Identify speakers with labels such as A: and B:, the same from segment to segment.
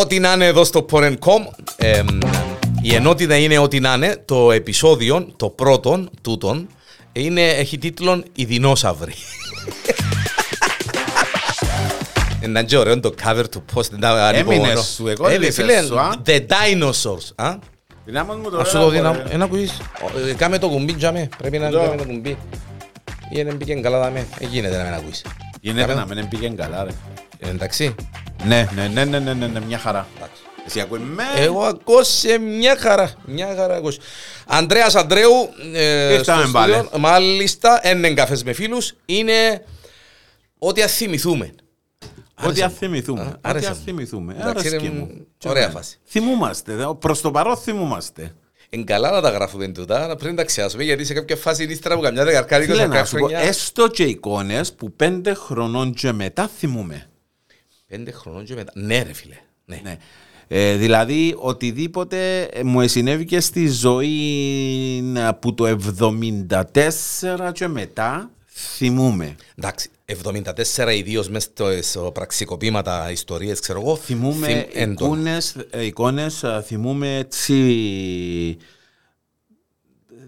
A: Ό,τι να είναι εδώ στο Porn.com ε, Η ενότητα είναι ό,τι να είναι Το επεισόδιο, το πρώτο τούτον είναι, έχει τίτλο «Οι δεινόσαυροι». Είναι και ωραίο το cover του post.
B: Έμεινες σου, εγώ
A: Ε,
B: έλειπες
A: φίλε,
B: σου, α.
A: The Dinosaurs. α.
B: Δυνάμος μου το
A: Ας σου
B: λέω,
A: το δίνω.
B: ρε.
A: Ένα ακούεις. Ε, Κάμε το κουμπί, τζάμε. Πρέπει να
B: Εδώ.
A: κάμε το κουμπί. Ή δεν πήγαινε καλά δάμε. Ε, γίνεται να μην ακούεις.
B: Γίνεται να μην πήγαινε καλά, ρε.
A: Ε, Εντάξει.
B: Ναι, ναι, ναι, ναι, ναι, ναι, ναι, μια χαρά.
A: Εντάξει.
B: Εσύ ακούει με.
A: Εγώ ακούσε μια χαρά. Μια χαρά ακούσε. Ανδρέας Ανδρέου. ε,
B: Ήρθαμε
A: στο
B: πάλι.
A: στούντιο. Μάλιστα, έναν καφές με φίλους. Είναι ό,τι αθυμηθούμε.
B: Ό,τι
A: Άρεσε
B: αν
A: μου.
B: θυμηθούμε.
A: Α,
B: Ό,τι
A: άρεσε
B: αν
A: μου.
B: θυμηθούμε.
A: Εντάξει,
B: Άρεσκε
A: είναι
B: μου.
A: ωραία
B: Και
A: φάση.
B: Θυμούμαστε. δε, Προς το παρόν θυμούμαστε.
A: Είναι καλά να τα γράφουμε τούτα, να πριν τα ξιάσουμε, γιατί σε κάποια φάση είναι ύστερα από καμιά δεκαρκάρι
B: Φίλε, να
A: 20
B: σου πω,
A: χρόνια.
B: έστω και εικόνες που πέντε χρονών και μετά θυμούμε.
A: Πέντε χρονών και μετά. Ναι ρε φίλε. Ναι.
B: Ναι. Ε, δηλαδή, οτιδήποτε ε, μου συνέβη και στη ζωή ε, που το 74 και μετά θυμούμε.
A: Εντάξει, 74 ιδίως μέσα στο, στο πραξικοπήματα, ιστορίες, ξέρω εγώ.
B: Θυμούμε
A: θυμ- έντονα.
B: εικόνες, ε, εικόνες, ε, θυμούμε έτσι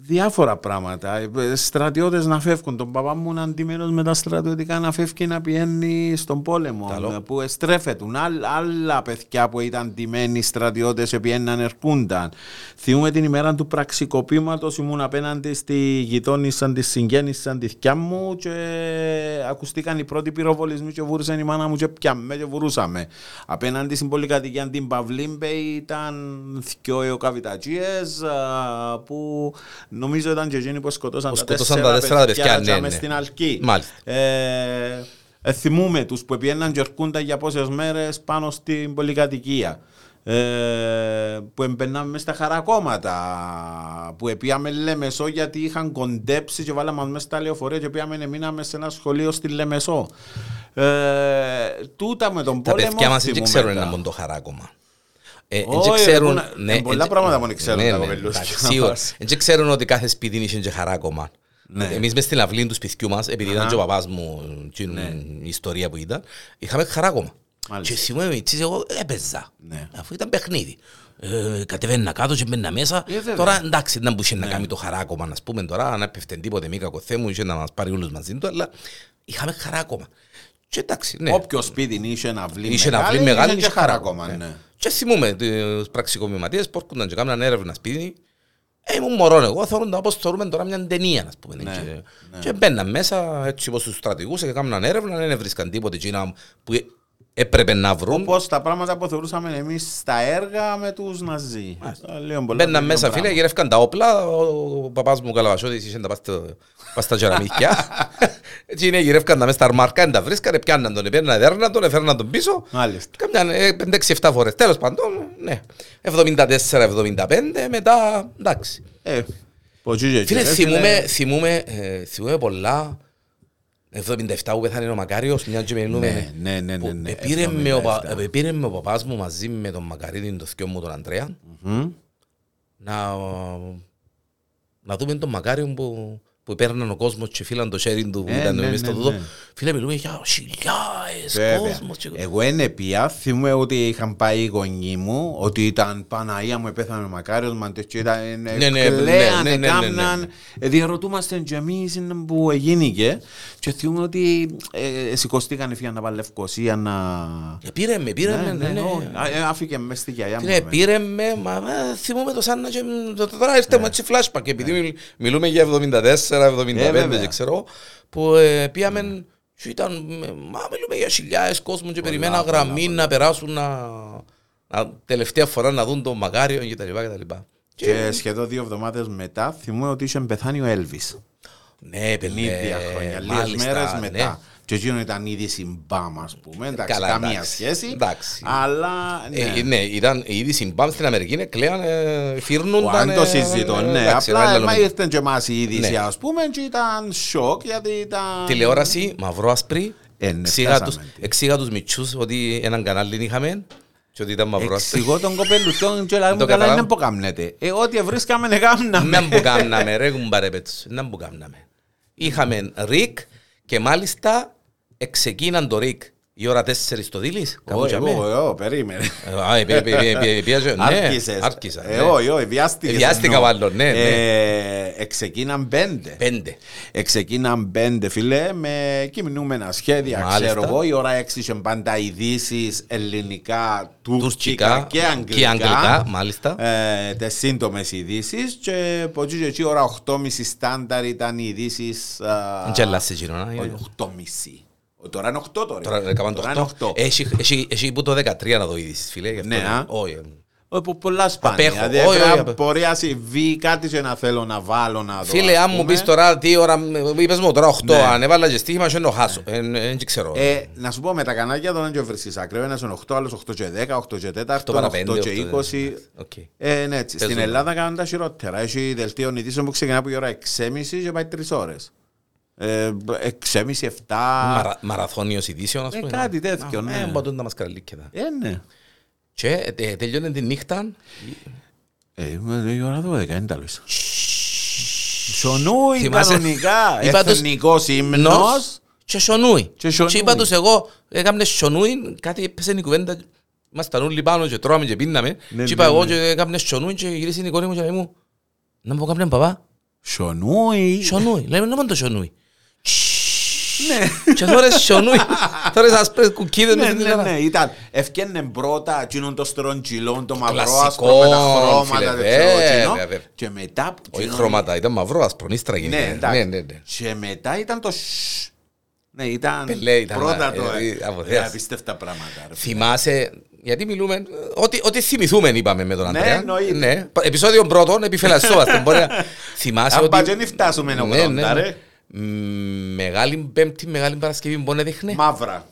B: διάφορα πράγματα. Ε, Στρατιώτες να φεύγουν. Τον παπά μου είναι αντιμένος με τα στρατιωτικά να φεύγει να πηγαίνει στον πόλεμο.
A: Καλό.
B: ε, Που εστρέφετουν. Άλλα, άλλα παιδιά που ήταν ντυμένοι στρατιώτες και πήγαιναν ερχούνταν. Θυμούμε την ημέρα του πραξικοπήματος ήμουν απέναντι στη γειτόνισσα της συγγένισσα της θκιά μου και ακουστήκαν οι πρώτοι πυροβολισμοί και βουρούσαν η μάνα μου και πιάμε και βουρούσαμε. Απέναντι στην πολυκατοικία την Παυλίμπε ήταν δυο εοκαβιτατσίες α, που νομίζω ήταν και εκείνοι που σκοτώσαν,
A: Που σκοτώσαν τα τέσσερα παιδιά, ναι,
B: μες
A: ναι.
B: στην Αλκή.
A: Μάλιστα.
B: Ε, ε, θυμούμε τους που πήγαιναν και ερχούνταν για πόσες μέρες πάνω στην πολυκατοικία. Ε, που εμπαινάμε μες στα χαρακόμματα που επίαμε Λεμεσό γιατί είχαν κοντέψει και βάλαμε μας μέσα στα λεωφορεία και πήγαμε μείναμε σε ένα σχολείο στη Λεμεσό ε, τούτα με τον
A: Τα
B: πόλεμο
A: παιδιά μας δεν
B: θυμούμε
A: ξέρουν
B: τα.
A: ένα μόνο
B: πολλά
A: ε,
B: πράγματα που δεν ξέρουν
A: ναι,
B: τα
A: ναι,
B: κοπελούθια.
A: εντάξει, σίγουρα. Ε, Δεν ξέρουν ότι κάθε σπίτι είχε και χαράκωμα.
B: Ναι.
A: Εμείς μες στην αυλή τους σπιτιού μας, επειδή ήταν και ο παπάς μου εκείνη η ιστορία που ήταν, είχαμε χαράκωμα.
B: Μάλιστα.
A: Και σήμερα με τσίς εγώ έπαιζα,
B: Ναι.
A: αφού ήταν παιχνίδι. Ε, κατεβαίνα κάτω και μπαίνα μέσα.
B: Ε, βέβαια.
A: τώρα εντάξει, δεν μπορούσε να κάνει το χαράκωμα, να πούμε τώρα, αν έπεφτε τίποτε μη κακοθέ μου, είχε να μας πάρει όλους μαζί του, αλλά είχαμε χαράκωμα. Και εντάξει, ναι.
B: Όποιο σπίτι είχε ένα βλή
A: Είχε ένα βλή μεγάλη,
B: είχε
A: είχε
B: και χαράκωμα.
A: χαράκωμα,
B: ναι.
A: Και θυμούμε τους πραξικομηματίες που έρχονταν και κάνουν έρευνα σπίτι. Ε, ήμουν μωρόν εγώ, θεωρούν τα όπως θεωρούμε τώρα μια ταινία, ας πούμε.
B: Ναι,
A: και,
B: ναι.
A: και μπαίναν μέσα έτσι όπως τους στρατηγούς και κάνουν έρευνα, δεν βρίσκαν τίποτε εκείνα που ε- έπρεπε να βρουν.
B: Όπως τα πράγματα που θεωρούσαμε εμείς στα έργα με τους Ναζί. Λίγο πολλά
A: Μπαίναν
B: λίγο
A: μέσα
B: πράγμα.
A: φίλε, γυρεύκαν τα όπλα, ο, ο παπάς μου Καλαβασιώτης είχε τα πας στο- πας στα κεραμίδια. Έτσι είναι, γυρεύκαν τα μέσα στα αρμάρκα, δεν τα βρίσκανε, πιάνναν τον, έπαιρναν, έδερναν τον, έφερναν τον πίσω.
B: Μάλιστα.
A: Κάμιαν 5-6-7 φορές. Τέλος πάντων, ναι. 74-75, μετά, εντάξει.
B: Ε, ποτσί και
A: Φίλε,
B: έτσι,
A: θυμούμε,
B: ε,
A: θυμούμε, ε, θυμούμε πολλά. 77 που πέθανε ο Μακάριος, μια και μιλούμε.
B: Ναι, ναι, ναι, ναι, ναι,
A: Επήρε με ο πα-
B: 77.
A: επήρε με ο παπάς μου μαζί με τον Μακαρίδη, τον θκιό μου, τον Αντρέα,
B: μμμ.
A: να, να δούμε τον Μακάριο που, που παίρναν ο κόσμος και φύλαν το χέρι του που
B: Ε,
A: ήταν
B: ναι,
A: μες στο
B: ναι,
A: τούτο.
B: ναι.
A: Φίλε, μιλούμε για χιλιάες
B: Βέβαια.
A: κόσμος. και-
B: Εγώ είναι πια, θυμούμαι ότι είχαν πάει οι γονείς μου, ότι ήταν Παναγία μου, πέθανε ο Μακάριος, μαντές και ήταν, ε,
A: Ναι, ναι, ναι,
B: κλαίαν,
A: ναι, ναι, ναι,
B: έκαμναν,
A: ναι.
B: ε, διαρωτούμαστε και εμείς είναι που εγίνηκε και θυμούμαι ότι ε, σηκωστήκαν, έφυγαν να πάνε Λευκοσία να...
A: Επήρε με, επήρε με, ναι, ναι.
B: όχι. Α, ε, Άφηκε μες στη γιαγιά μου.
A: Φίλε,
B: εμένα.
A: πήρε με, μα μα, θυμούμαι το σαν να και το- το- τώρα ήρθε μου έτσι flashback επειδή μιλ- μιλούμε για 74, 75
B: Ε, βέβαια.
A: και ξέρω που ε, πήγαμε και ήταν, ε, μα μιλούμε για χιλιάδες κόσμου και περιμένα
B: πολλά,
A: γραμμή να περάσουν να, να- τελευταία φορά να δουν τον Μακάριο και τα λοιπά και τα λοιπά.
B: Και σχεδόν δύο εβδομάδες μετά θυμούμαι ότι είχε πεθάνει ο Έλβης.
A: Ναι,
B: Την
A: παιδί,
B: ίδια χρονιά, λίγες
A: μάλιστα,
B: μέρες
A: ναι.
B: μετά. Και εκείνο ήταν ήδη συμπάμ, ας πούμε. Εντάξει,
A: Καλά,
B: καμία
A: εντάξει.
B: σχέση.
A: Εντάξει.
B: Αλλά,
A: Ε,
B: ναι.
A: ναι, ήταν ήδη συμπάμ στην Αμερική, κλαίαν, ε,
B: Ο
A: φύρνονταν.
B: αν το
A: ε,
B: συζητώ,
A: ε,
B: ναι.
A: εντάξει,
B: Απλά
A: ένα άλλο
B: μα ήρθε και εμάς η είδηση,
A: Ναι.
B: ας πούμε, και ήταν σοκ, γιατί ήταν...
A: Τηλεόραση, μαύρο-άσπρη.
B: Ε, ναι,
A: Εξήγα
B: φτάσαμε.
A: τους- Εξήγα τους μητσούς ότι έναν κανάλι είχαμε και ότι ήταν μαύρο-άσπρη.
B: Εξηγώ τον κοπελουθιόν και λέει μου
A: Το
B: καλά
A: καταλάβω.
B: είναι που κάμνετε. Ε, ό,τι βρίσκαμε να κάμναμε.
A: Να που κάμναμε ρε κουμπάρε πέτσους, να που κάμναμε. Είχαμε ρικ και μάλιστα εξεκίναν το ρικ Η ώρα 4 στο Δήλης. κάπου
B: Όχι,
A: τζαμέ.
B: όχι, όχι, περίμενε.
A: Ε, α, ε, πι- πι- πι- πι- πιέζε, ναι,
B: Άρχισες.
A: άρχισα,
B: Ε,
A: ναι.
B: όχι, όχι, βιάστηκες.
A: Ε, βιάστηκα
B: εννοώ.
A: μάλλον, ναι, ναι.
B: Ε, Εξεκίναν πέντε.
A: Πέντε.
B: Εξεκίναν πέντε, φίλε, με κειμνούμενα σχέδια.
A: Μάλιστα.
B: Ξέρω εγώ, η ώρα έξι είχε πάντα ειδήσεις ελληνικά, τουρκικά
A: Τουρκικά
B: και αγγλικά.
A: και αγγλικά, μάλιστα.
B: Ε, τι σύντομες ειδήσεις. Και από εκεί και εκεί, ώρα 8.30 στάνταρ ήταν οι ειδήσεις.
A: Δεν τσέλασε εκείνο, να,
B: Όχι,
A: είναι.
B: 8.30. Τώρα είναι 8 τώρα.
A: Τώρα,
B: τώρα είναι
A: 8. Έχει, έχει, που το 13 να το είδεις, φίλε.
B: Ναι, α.
A: Όχι. Ε,
B: που πολλά σπάνια. Δηλαδή, ε,
A: ε,
B: μπορεί να συμβεί κάτι σε να θέλω να βάλω να δω.
A: Φίλε, αν μου πεις τώρα τι ώρα. Είπες μου τώρα 8,
B: ναι.
A: αν έβαλα και στοίχημα, σου χάσω. Δεν ξέρω.
B: Ε, να σου πω με τα κανάλια δεν είναι βρίσκει ακραίο. Ένας είναι 8, άλλος 8 και 10, 8 και 4, 8 και 20. Ε, ναι, έτσι. Στην Ελλάδα κάνουν τα χειρότερα. Έχει δελτίο νητήσεων που ξεκινά από η ώρα 6.30 και πάει 3 ώρες. Ε, 6,5-7.
A: Μαρα, Μαραθώνιος ειδήσεων, ας
B: ε,
A: πούμε.
B: Κάτι τέτοιο.
A: Ε,
B: ναι,
A: μπορούν να μας κραλίκεται.
B: Ε, ναι.
A: Και τελειώνει τη νύχτα.
B: Είμαι η ώρα 12, είναι τα λύσα. Σονούι κανονικά, εθνικός ύμνος.
A: Και σονούι.
B: Και
A: είπα εγώ, έκαμε σονούι, κάτι έπεσε η κουβέντα, πάνω και τρώμε και πίναμε.
B: Ναι,
A: και είπα
B: ναι,
A: εγώ
B: ναι.
A: έκαμε σονούι και γύρισε η κόρη μου και μου, να μου πω κάποιον παπά.
B: Σονούι.
A: Σονούι, λέμε να μην το σονούι.
B: Ναι.
A: Και τώρα σιωνούι. Τώρα σας πρέπει κουκκίδες
B: Ναι,
A: μες στην
B: ναι,
A: τηλεόραση.
B: ναι, ήταν. Ευκένε πρώτα εκείνον το στρογγυλό, το μαυρό
A: Κλασικό,
B: άσπρο με τα χρώματα.
A: φίλε,
B: δεν ξέρω
A: βέβαια,
B: εκείνο.
A: βέβαια.
B: Και μετά...
A: Όχι
B: εκείνο-
A: χρώματα, ήταν μαύρο, ασπρονίστρα
B: Ναι,
A: γίνεται.
B: εντάξει.
A: Ναι, ναι, ναι.
B: Και μετά ήταν το σσ. Ναι, ήταν
A: Πελέ, ήταν,
B: πρώτα
A: ε,
B: το...
A: ε,
B: ε,
A: από
B: ε,
A: θέας.
B: Απίστευτα πράγματα. ρε.
A: Θυμάσαι, γιατί μιλούμε, ό,τι, ό,τι θυμηθούμε είπαμε με τον
B: Ναι,
A: Αντρέα.
B: εννοείται.
A: Ναι, επεισόδιο πρώτον, επιφυλασσόμαστε. Μπορεί να θυμάσαι
B: Αν
A: ότι...
B: πάει και δεν φτάσουμε
A: Ναι,
B: 80,
A: ναι, ναι.
B: Ρε.
A: Μ, Μεγάλη Πέμπτη, Μεγάλη Παρασκευή, μπορεί να δείχνει.
B: Μαύρα.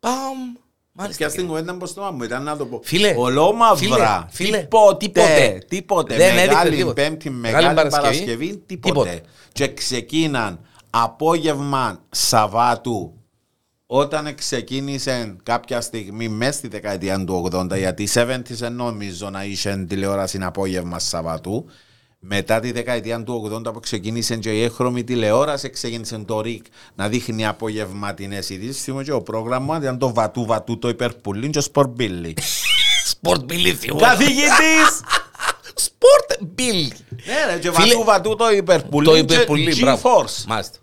A: Παμ.
B: Πια
A: Μάλιστα.
B: στην κουβέντα μπροστά στο μου, ήταν να το πω.
A: Φίλε,
B: Ολόμαυρα.
A: φίλε, φίλε,
B: Τίποτε.
A: τίποτε.
B: Τίποτε.
A: Δεν έδειχνε
B: Μεγάλη
A: τίποτε.
B: Πέμπτη,
A: Μεγάλη
B: Μεγάλη
A: Παρασκευή,
B: Παρασκευή, τίποτε.
A: τίποτε.
B: Και ξεκίναν απόγευμα Σαββάτου όταν ξεκίνησε κάποια στιγμή μέσα στη δεκαετία του 80 γιατί οι 70's νομίζω να είχε τηλεόραση απόγευμα Σαββάτου μετά τη δεκαετία του 80 που ξεκίνησε και η έχρωμη τηλεόραση ξεκίνησε το ΡΙΚ να δείχνει απογευματινές ειδήσεις θυμώ και ο πρόγραμμας ήταν το βατού βατού το υπερπουλίν και ο σπορμπίλι
A: Σπορτ Μπίλι θυμώ.
B: Καθηγητής
A: Σπορτ Μπίλι.
B: Ναι ρε και
A: Φίλε,
B: βατού βατού το υπερπουλίν
A: Το είπε πολύ,
B: και
A: μπράβο.
B: G-Force
A: Μάλιστα.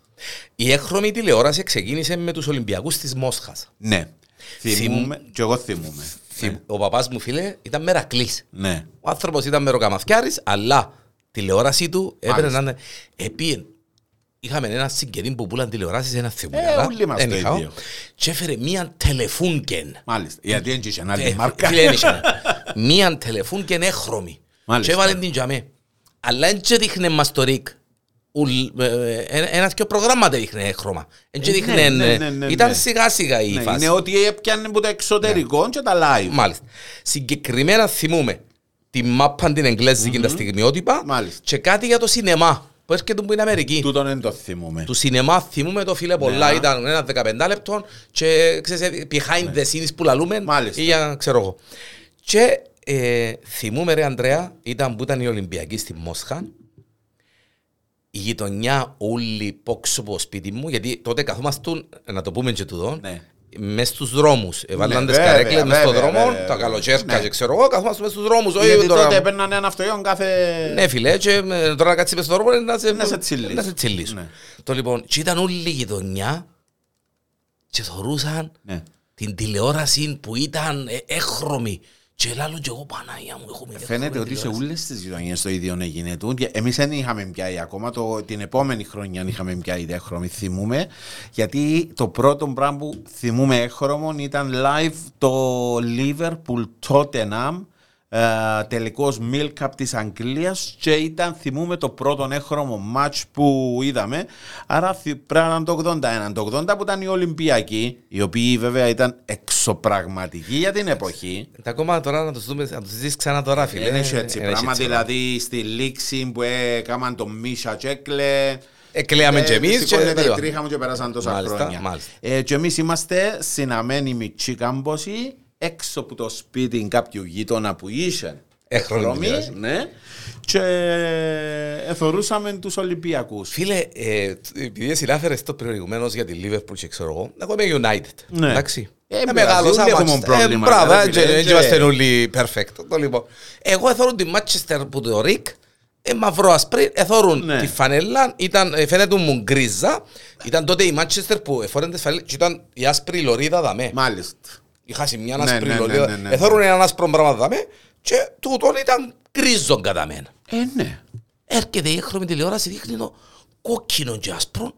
A: Η έχρωμη τηλεόραση ξεκίνησε με τους Ολυμπιακούς της Μόσχας.
B: Ναι Θυμούμε και εγώ θυμούμαι
A: Θυμ- Ο παπάς μου φίλε ήταν μερακλής.
B: Ναι
A: Ο άνθρωπος ήταν μεροκαμαθιάρης, αλλά τηλεόραση του έπαιρνε να
B: Μάλιστα.
A: είναι... Επίεν, είχαμε ένα συγγενή που πουλαν τηλεοράσεις, ένα θυμό.
B: Ε, όλοι μας το ίδιο.
A: Και έφερε μία τελεφούνκεν.
B: Μάλιστα Γιατί δεν είχε
A: Ε,
B: άλλη μάρκα
A: φίλε, δεν είχε. Μία τελεφούνκεν έχρωμη.
B: Μάλιστα.
A: Και έβαλε την τζαμέ. Αλλά δεν και δείχνε μας το ρίκ. Ουλ- ε, ε, Ένας και προγράμματα δείχνε έχρωμα. Δεν και
B: Ε,
A: δείχνε...
B: ναι, ναι,
A: ε,
B: ναι, ναι,
A: Ήταν
B: ναι.
A: σιγά σιγά η
B: Ναι,
A: φάση.
B: Είναι ότι έπιανε από το εξωτερικό και τα live
A: Μάλιστα. Συγκεκριμένα θυμούμε τη μάπα την εγγλέζικη τα στιγμιότυπα
B: Μάλιστα.
A: και κάτι για το σινεμά που έρχεται που είναι Αμερική.
B: Τούτον δεν το θυμούμε
A: Του σινεμά θυμούμε το φίλε πολλά,
B: Ναι.
A: ήταν ένα 15 λεπτό και ξέρεις, behind the scenes που λαλούμε
B: Μάλιστα.
A: ή για ξέρω εγώ. Και ε, θυμούμε ρε Ανδρέα, ήταν που ήταν η Ολυμπιακή στη Μόσχα η γειτονιά όλοι πόξω από το σπίτι μου, γιατί τότε καθόμαστον, να το πούμε και τούτο,
B: Ναι.
A: Μες στους δρόμους. Έβαλαν
B: Ναι,
A: τις
B: βέβαια,
A: καρέκλες μες στον
B: βέβαια,
A: δρόμο,
B: βέβαια.
A: τα καλοκαίρια
B: Ναι.
A: και ξέρω εγώ, καθόμαστε μες στους δρόμους. όχι
B: Γιατί
A: τώρα-
B: τότε έπαιρναν ένα αυτοκίνητο κάθε
A: ναι, φίλε, και ε, τώρα να κάτσεις μες στον δρόμο να σε,
B: Να σε τσιλείς.
A: να σε τσιλείς.
B: Ναι.
A: Το λοιπόν, και ήταν όλη η γειτονιά και θωρούσαν
B: Ναι.
A: την τηλεόραση που ήταν ε, έχρωμη. Και λάλλον και εγώ Παναγία μου έχουμε
B: Φαίνεται
A: έχρωμη
B: ότι σε
A: τηλεόραση.
B: όλες τις γειτονιές το ίδιο έγινε του. Εμείς δεν είχαμε πιάει ακόμα, το, την επόμενη χρονιά είχαμε πιάει έχρωμη, θυμούμε. Γιατί το πρώτο πράγμα που θυμούμε έχρωμο ήταν live το Liverpool Tottenham ε, τελικός Milk Cup της Αγγλίας και ήταν θυμούμε το πρώτο έχρωμο match που είδαμε άρα θυ- πρέπει να είναι το 81 το 80 που ήταν οι Ολυμπιακοί οι οποίοι βέβαια ήταν εξωπραγματικοί για την εποχή
A: Τα ακόμα τώρα να τους δούμε, να τους δεις ξανά τώρα φίλε.
B: δεν έχει έτσι
A: Δεν
B: πράγμα,
A: έτσι
B: δηλαδή στη λήξη που έκαναν τον Μίσα Τσέκλε.
A: Εκλέαμε και εμείς και
B: σηκώνεται η
A: τέλος.
B: τρίχα μου και πέρασαν τόσα
A: Μάλιστα,
B: χρόνια.
A: μάλιστα.
B: Ε, και εμείς είμαστε συναμένοι μητσί κάμποσοι έξω από το σπίτι κάποιου γείτονα που είχε
A: Έχρωμη
B: έχρωμη,
A: τηλεόραση.
B: ναι, και εθωρούσαμε τους Ολυμπιακούς.
A: Φίλε, ε, επειδή εσύ ανάφερες το προηγουμένως για τη Liverpool και ξέρω εγώ, εγώ είμαι United.
B: Ναι.
A: Εντάξει.
B: Ε,
A: Ε,
B: πειράζει,
A: μεγάλωσα
B: όλοι έχουμε
A: Manchester.
B: πρόβλημα,
A: Ε, Μπράβο,
B: ρε,
A: ε,
B: φίλε,
A: και-
B: ε,
A: και είμαστε όλοι perfect. Το λοιπόν. Εγώ θέλω τη Manchester που το Ρικ, ε, μαυρό ασπρί, εθώρουν
B: Ναι.
A: τη φανέλα, ήταν, ε, φαίνεται μου γκρίζα, ήταν τότε η Manchester που εφόρεν τις φανέλες και ήταν η άσπρη λωρίδα δαμέ.
B: Μάλιστα.
A: Είχα σε μια
B: Ναι,
A: άσπρη
B: ναι, ναι,
A: λωρίδα,
B: ναι, ναι.
A: εθώρουν έναν άσπρο πράγμα δαμέ και τούτον ήταν γκρίζον κατά μένα.
B: Ε, ναι.
A: Έρχεται η έχρωμη τηλεόραση, δείχνει το κόκκινο και άσπρο.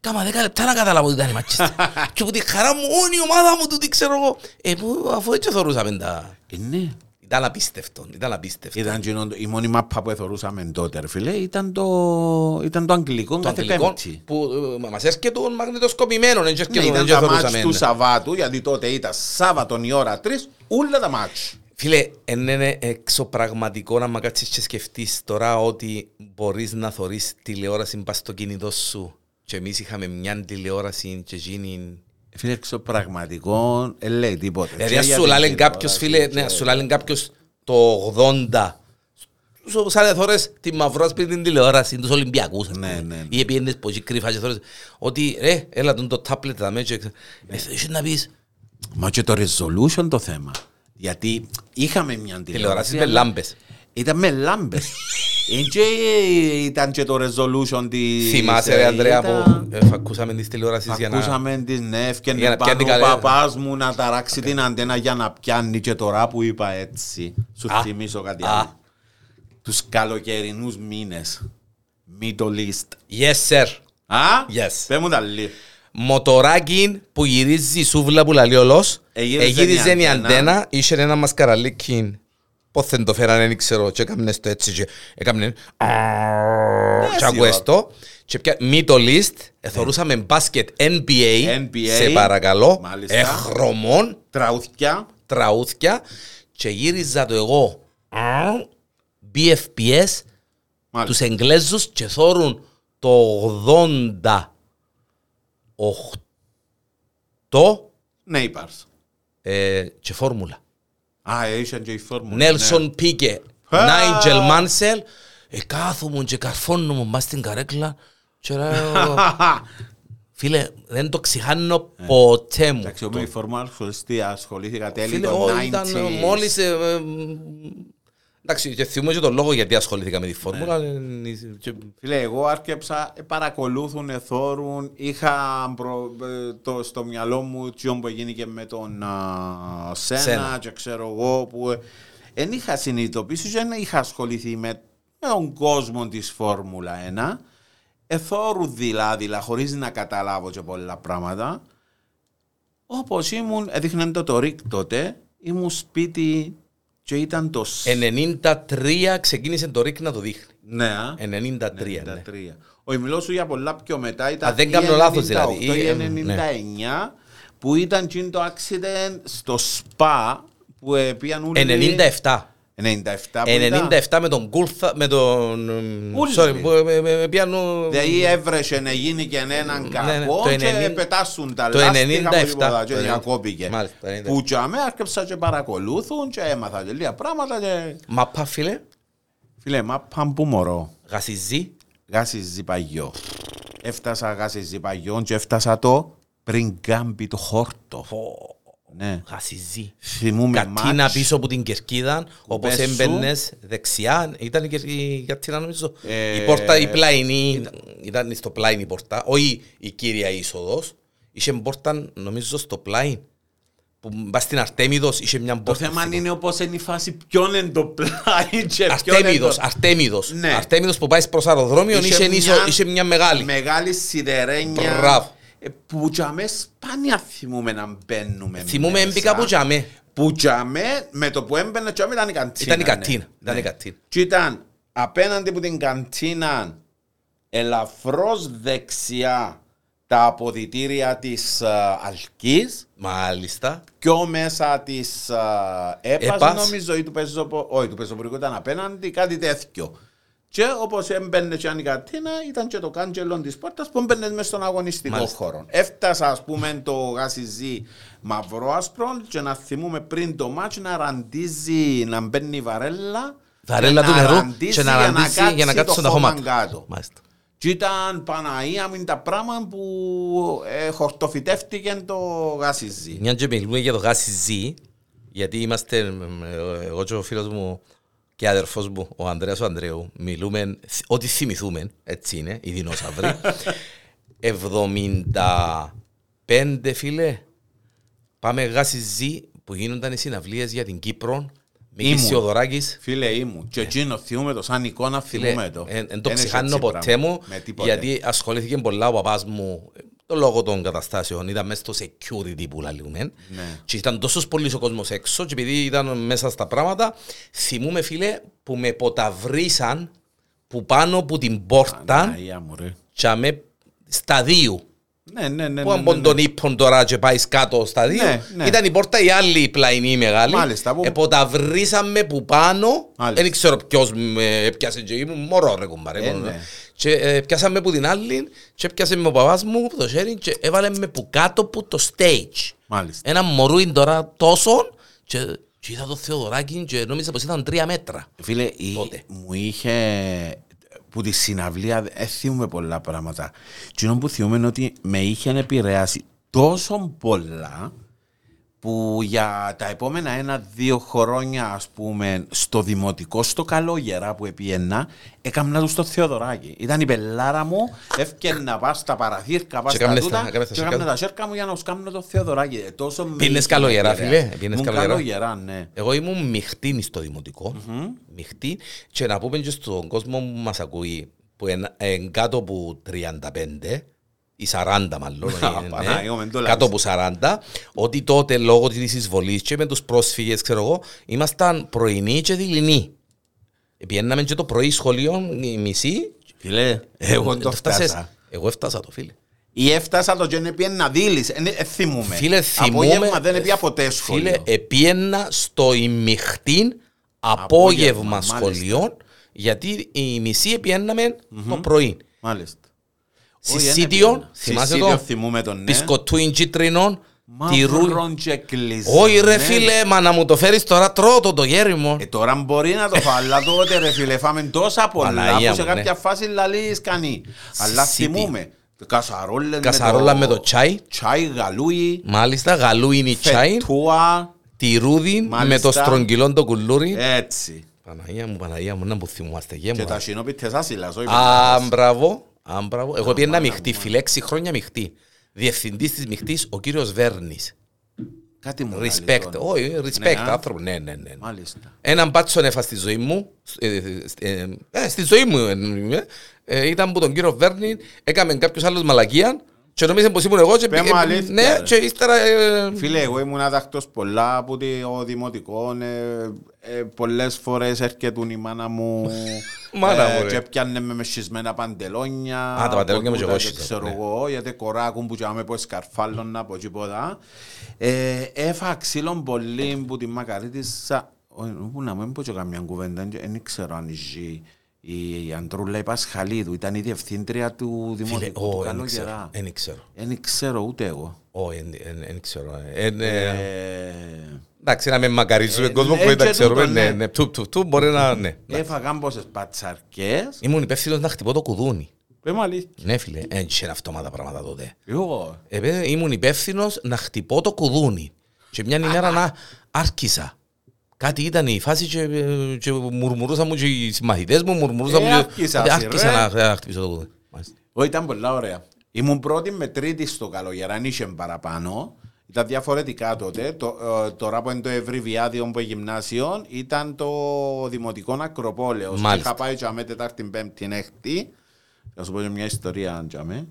A: Κάμα δέκα λεπτά να καταλάβω ότι ήταν η Manchester. και από τη χαρά μου, όλη η ομάδα μου τούτη ξέρω εγώ. Ε, που, αφού έτσι θεωρούσαμε τα...
B: Ε, ναι.
A: Ήταν απίστευτο, ήταν απίστευτο.
B: Ήταν εκείνο το- η μόνη μάπα που εθωρούσαμε τότε, ρε φίλε, ήταν το, ήταν το αγγλικό
A: Το
B: κάθε
A: αγγλικό
B: πέμπτη.
A: που ε, μας έρχεται το μαγνητοσκοπημένο, δεν
B: Ναι,
A: έρχεται
B: ήταν
A: δεν
B: τα μάτς
A: θεωρούσαμε.
B: του Σαββάτου, γιατί τότε ήταν Σάββατον η ώρα 3, όλα τα μάτς.
A: Φίλε, εν είναι εξωπραγματικό να μα κάτσεις και σκεφτείς τώρα ότι μπορείς να θωρείς τηλεόραση πας στο κινητό σου και εμείς είχαμε μια τηλεόραση και εκείνη...
B: Φίλε, έξω πραγματικό, ε, λέει τίποτε.
A: Δηλαδή,
B: Και
A: ας
B: για
A: σου
B: την
A: λάλεν κάποιος,
B: τηλεόραση
A: φίλε,
B: και-
A: ναι, ας σου λάλεν κάποιος το 80, σου σαν θωρές τη μαυρός ας την τηλεόραση, τους Ολυμπιακούς, ας
B: Ναι,
A: πούμε.
B: ναι, ναι.
A: ή επιένες πως εκεί κρυφά και θωρές, ότι ρε, έλα τον το τάπλετ θα με και ε, θέλεις να πεις,
B: Μα και το resolution το θέμα. Γιατί είχαμε μια
A: τηλεόραση
B: τηλεόραση.
A: με
B: αλλά
A: λάμπες.
B: Ήταν με λάμπες. Ε, και ήταν και το resolution της...
A: Θυμάσαι ρε
B: ε,
A: Ανδρέα
B: ήταν-
A: που ε, φακούσαμε τις τηλεόρασεις για να...
B: Ακούσαμε τις ναι,
A: Για
B: έφτιανε
A: να
B: πάνω
A: πιάνει
B: ο
A: καλά.
B: παπάς μου να ταράξει την αντένα για να πιάνει και τώρα που είπα έτσι. Σου
A: Α.
B: θυμίσω κάτι
A: Α.
B: άλλο. Τους καλοκαιρινούς μήνες. Middle East.
A: Yes sir.
B: Α,
A: Yes.
B: πες μου τα λίγο.
A: Μοτοράκι που γυρίζει η σούβλα που λαλεί ολός,
B: Εγύριζε
A: εγύριζε
B: η
A: η
B: αντένα.
A: αντένα, είχε ένα μασκαραλίκι, πώς δεν το φέρανε, δεν ξέρω, και έκαμνες το έτσι και έκαμνες και ακούες το. Και πια Middle East, εθωρούσαμε μπάσκετ NBA,
B: NBA,
A: σε παρακαλώ,
B: μάλιστα.
A: εχρωμών,
B: Τραούθια.
A: τραούθια και γύριζα το εγώ BFPS τους
B: Μάλιστα.
A: Εγγλέζους και θόρουν το 88
B: Ναι, είπαρς.
A: ε, και φόρμουλα.
B: Α, είχε και η φόρμουλα.
A: Νέλσον Πίκε,
B: Α.
A: Νάιτζελ Μάνσελ, ε, κάθομαι και καρφώνομαι μας στην καρέκλα και λέω, φίλε, δεν το ξεχάνω ποτέ μου.
B: Εντάξει, εγώ με η φόρμουλα ασχοληστή, ασχολήθηκα τέλη
A: Φίλε,
B: των
A: εγώ ήταν
B: 90s.
A: μόλις... ε, ε, Εντάξει, και θυμούμαι και τον λόγο γιατί ασχολήθηκα με τη φόρμουλα. ε, και-
B: Φίλε, εγώ άρκεψα, ε, παρακολούθουν, εθώρουν, είχα προ- ε, το, στο μυαλό μου τι που έγινε και με τον α, Σένα,
A: Σένα.
B: και ξέρω εγώ που δεν είχα συνειδητοποιήσει και δεν είχα ασχοληθεί με, με τον κόσμο της Φόρμουλα 1 εθώρου δηλαδή, δηλαδή χωρίς να καταλάβω και πολλά πράγματα όπως ήμουν, έδειχνε το το ρίκ τότε ήμουν σπίτι και ήταν το... σ-
A: 93 ξεκίνησε το ΡΙΚ να το δείχνει.
B: Ναι, α.
A: 93, ναι.
B: 93. Όχι, μιλώ σου για πολλά πιο μετά. Ήταν
A: Α, δεν
B: ή
A: κάνω λάθος
B: 98
A: δηλαδή.
B: ή
A: Ή, ε,
B: 99 που ήταν εκείνο το accident στο ΣΠΑ που ε, πήγαν όλοι...
A: 97.
B: 97 που ήταν.
A: 97 με τον Κούλθα, με τον...
B: Όλοι.
A: Sorry, που ε, ε, ε, πιάνω...
B: Δηλαδή έβρεσε να γίνει και έναν
A: Ναι,
B: κακό
A: το
B: και
A: 90
B: πετάσουν τα
A: το
B: λάστιχα
A: 97,
B: που τίποτα και
A: το 90.
B: διακόπηκε.
A: Μάλιστα, το 90.
B: Που και αμέ άρκεψα και παρακολούθουν και έμαθα και λίγα πράγματα και...
A: Μαπά φίλε,
B: Φίλε, μα παν που μωρώ.
A: γασιζή.
B: Γάσι ζυπαγιό. Έφτασα γάσι ζυπαγιό και έφτασα το πριν κάμπι το χόρτο. Ναι.
A: Γασιζή.
B: Θυμούμε
A: Κατίνα
B: μάτς.
A: πίσω από την κερκίδα, όπως
B: πες σου.
A: έμπαινες δεξιά, ήταν η, κερ- η κατίνα νομίζω.
B: Ε,
A: Η πόρτα η πλάινη, ήταν στο πλάιν η πόρτα, όχι η κύρια είσοδος. Είχε πόρτα νομίζω στο πλάιν. Που πας στην Αρτέμιδος είχε μια
B: Το
A: πόρτα.
B: θέμα είναι όπως είναι η φάση ποιον είναι το πλάι και ποιον είναι
A: Αρτέμιδος,
B: το...
A: Αρτέμιδος.
B: Ναι.
A: Αρτέμιδος που πάει προς αεροδρόμιο είχε,
B: Είχε
A: ίσο-
B: μια-
A: είχε μια μεγάλη.
B: Μεγάλη σιδερένια.
A: Μπράβο.
B: Ε, Που τζαμέ σπάνια θυμούμε να μπαίνουμε
A: Θυμούμε
B: μέσα.
A: έμπηκα από τζαμέ.
B: Που τζαμέ, με το που έμπαινε τζαμέ ήταν η καντίνα.
A: Ήταν η κατίνα.
B: ναι.
A: Ήταν η
B: Ναι.
A: κατίνα.
B: Και ήταν απέναντι από την καντίνα ελαφρώς δεξιά τα αποδητήρια της α, Αλκής
A: Μάλιστα.
B: πιο μέσα της α, ΕΠΑΣ,
A: ΕΠΑΣ.
B: νομίζω ή του πεζοπο... όχι του πεζοπορικού ήταν απέναντι κάτι τέτοιο και όπως έμπαινε και αν η κατίνα ήταν και το κάντζελο της πόρτας που έμπαινε μέσα στον αγωνιστικό
A: Μάλιστα.
B: χώρο έφτασα ας πούμε το γάσιζι μαυρό άσπρο και να θυμούμε πριν το μάτς να ραντίζει να μπαίνει η βαρέλα
A: Βαρέλα
B: και
A: του
B: να
A: νερού
B: ραντίζει
A: και να ραντίζει για να
B: κάτσει
A: κάτσουν
B: το
A: τα
B: χώμα
A: χώματα.
B: κάτω.
A: Μάλιστα.
B: Και ήταν Παναία μου τα πράγματα που ε, χορτοφυτεύτηκε το γάσιζι.
A: Μια και μιλούμε για το γάσι ζή, γιατί είμαστε, ε, εγώ και ο φίλος μου και αδερφός μου, ο Ανδρέας ο Ανδρέου, μιλούμε ό,τι θυμηθούμε, έτσι είναι, οι δεινόσαυροι. 75 φίλε, πάμε γάσι ζή που γίνονταν οι συναυλίες για την Κύπρο, Μίκης
B: Ήμουν.
A: Θεοδωράκης,
B: Φίλε ήμουν. Και εκείνο θυμούμε το σαν εικόνα θυμούμε το.
A: Δεν το
B: Εν έχει
A: ξεχάνω
B: έτσι
A: ποτέ
B: πράγμα.
A: μου,
B: Με τίποτε.
A: γιατί ασχολήθηκε πολλά ο παπάς μου ε, το λόγο των καταστάσεων. Ήταν μέσα στο security που λαλούμε.
B: Ναι.
A: Και ήταν τόσος πολύ ο κόσμος έξω και επειδή ήταν μέσα στα πράγματα, θυμούμε φίλε που με ποταβρίσαν που πάνω από την πόρτα
B: Παναία μου ρε.
A: και με στα δύο.
B: Ναι, ναι, ναι.
A: Που
B: ναι,
A: αν
B: ναι,
A: πον
B: ναι.
A: τον ύπον τώρα και πάει κάτω στα δύο.
B: Ναι, ναι.
A: Ήταν η πόρτα η άλλη πλαϊνή η μεγάλη.
B: Μάλιστα, που-
A: Εποταβρίσαμε που πάνω.
B: Μάλιστα.
A: Δεν ξέρω ποιος με έπιασε και ήμουν μωρό ρε κουμπάρε.
B: Ε,
A: μόνο.
B: ναι.
A: Και ε, πιάσαμε που την άλλη και έπιασε με ο παπάς μου που το χέρι και έβαλε με που κάτω που το stage.
B: Μάλιστα.
A: Ένα μωρούιν τώρα τόσο και, και είδα το Θεοδωράκι και νόμιζα πως ήταν τρία μέτρα.
B: Φίλε, η-
A: Τότε.
B: μου είχε που τη συναυλία δεν θυμούμε πολλά πράγματα. Τι που θυμούμε είναι ότι με είχε επηρεάσει τόσο πολλά που για τα επόμενα ένα-δύο χρόνια, ας πούμε, στο δημοτικό, στο καλόγερα που επίαινα, έκανα τους στο Θεοδωράκι. Ήταν η πελάρα μου, έφτιανα πά στα παραθύρκα, πά
A: Και
B: στα
A: έκαμνες
B: τούτα,
A: τα- έκαμνες τα
B: και έκανα
A: σέρκα.
B: τα σέρκα μου για να τους κάνω το Θεοδωράκι. Ε, τόσο με
A: Πίνες
B: είχε
A: καλογερά,
B: επηρεάσει.
A: φίλε, πίνες
B: Ήμουν
A: καλογερά.
B: καλογερά, ναι.
A: Εγώ ήμουν μειχτή στο δημοτικό. Μειχτή. Και να πούμε και στον κόσμο που μας ακούει που είναι εν κάτω από 35 ή 40 μάλλον,
B: Α,
A: ε,
B: Παναγιώ, μεν το
A: κάτω
B: λάζεις.
A: από 40, ότι τότε λόγω της εισβολής και με τους πρόσφυγες, ξέρω εγώ, ήμασταν πρωινοί και δειλινοί. Επιέναμε και το πρωί σχολείο, η μισή.
B: Φίλε, εγώ το
A: Έφτασες.
B: φτάσα.
A: Εγώ έφτασα το φίλε.
B: Ή έφτασα το και πιέν να δίλεις, ε, ε, θυμούμε.
A: Φίλε, θυμούμε...
B: Απόγευμα δεν έπια ποτέ σχολείο.
A: Φίλε, επίαινα στο ημιχτήν
B: Απόγευμα,
A: απόγευμα
B: μάλιστα.
A: σχολείων, γιατί η μισή επιέναμε το πρωί.
B: Μάλιστα.
A: Συσίτιον, θυμάσαι
B: Συσίτιο
A: το,
B: θυμούμε τον ναι.
A: πισκοτούιν κίτρινον, τυρού...
B: Μαύρον και κλεισμένο.
A: Όχι ρε φίλε, μα να μου το φέρεις τώρα τρώω το το γέρι μου.
B: Ε, τώρα μπορεί να το φάω, αλλά τότε ρε φίλε, φάμε τόσα πολλά
A: Παναγία
B: που σε
A: μου, ναι.
B: κάποια φάση λαλείς κανεί. Αλλά
A: Συσίτι.
B: θυμούμε. Κασαρόλες
A: Κασαρόλα με το τσάι,
B: Τσάι, γαλούι,
A: μάλιστα, γαλούινι τσάι,
B: φετούα,
A: τυρούδι με
B: Μάλιστα.
A: το στρογγυλόν το κουλούρι.
B: έτσι.
A: Παναγία μου, Παναγία μου, να που θυμούμαστε γε
B: Και
A: μου.
B: τα συνόπιτες άσυλας, όχι
A: Α,
B: πετάς.
A: μπράβο. Α, μπράβο. Εγώ πήγαινα
B: μάνα
A: μειχτή,
B: μου,
A: φίλε, έξι χρόνια μειχτή. Διευθυντής της μειχτής, ο κύριος Βέρνης.
B: Κάτι μου λέει
A: Respect.
B: τώρα.
A: Όχι, respect,
B: Ναι, α.
A: άνθρωπο. Ναι, ναι, ναι.
B: Μάλιστα.
A: Έναν μπάτσον έφα στη ζωή μου. ε, ε, ε, στη ζωή μου. ε, ε, ήταν που τον κύριο Βέρνη, έκαμε κάποιος άλλος μαλακία και νόμιζε πως ήμουν εγώ και
B: Πες μου
A: πήγε-
B: αλήθεια,
A: Ναι,
B: ρε.
A: και ύστερα... ε,
B: Φίλε, εγώ ήμουν άδακτος πολλά από το δημοτικός. Ε, ε, πολλές φορές έρχεται η μάνα μου
A: Μάνα μου, ρε.
B: και πιάνε με μεσισμένα παντελόνια.
A: Α, τα παντελόνια μου
B: από
A: και εγώ
B: τούτα,
A: σύζα,
B: Ξέρω
A: ναι.
B: εγώ, γιατί κοράκουν που τζάμε από σκαρφάλωνα από τίποτα. Ε, έφα ξύλων πολύ που τη μακαρίτησα. Όχι, Πού να μην πω και καμιά κουβέντα, δεν ξέρω αν ζει η Αντρούλα η Πασχαλίδου, ήταν η διευθύντρια του
A: Φίλε,
B: Δημοτικού του
A: ω, δεν ξέρω.
B: Καλογερά.
A: Δεν ξέρω.
B: Δεν ξέρω ούτε εγώ.
A: Όχι, δεν ξέρω. Ε, ε,
B: Ε,
A: Εντάξει, να με μακαρίζουμε
B: Ε,
A: κόσμο
B: ε,
A: που δεν τα
B: και
A: ξέρουμε.
B: τούτο,
A: Ναι,
B: ναι.
A: ναι, του, του, του, μπορεί να... Ναι.
B: Έφαγα πόσες πατσαρκές.
A: Ήμουν υπεύθυνος να χτυπώ το κουδούνι.
B: Πες μου αλήθεια.
A: Ναι, φίλε, δεν είχε αυτόματα πράγματα τότε.
B: Εγώ.
A: Ε, παιδί, ήμουν υπεύθυνος να χτυπώ το κουδούνι. Και μια ημέρα να άρχισα. Κάτι ήταν η φάση και, ε, και μουρμουρούσαν μου και οι συμμαθητές μου, μουρμουρούσαν
B: Ε,
A: μου και
B: άρχισας,
A: ότι άρχισα
B: ρε.
A: να, να χτυπήσω το κουδούνι. Μάλιστα.
B: Ω, ήταν πολλά ωραία. Ήμουν πρώτη με τρίτη στο καλογερά, αν είχε παραπάνω. Ήταν διαφορετικά τότε. Το, ε, τώρα που είναι το ευρύ βιάδιο που είναι γυμνάσιο, ήταν το δημοτικό Ακροπόλεο.
A: Μάλιστα.
B: Είχα πάει τζαμέ Τετάρτη, Πέμπτη, Έκτη. Θα σου πω και μια ιστορία τζαμέ.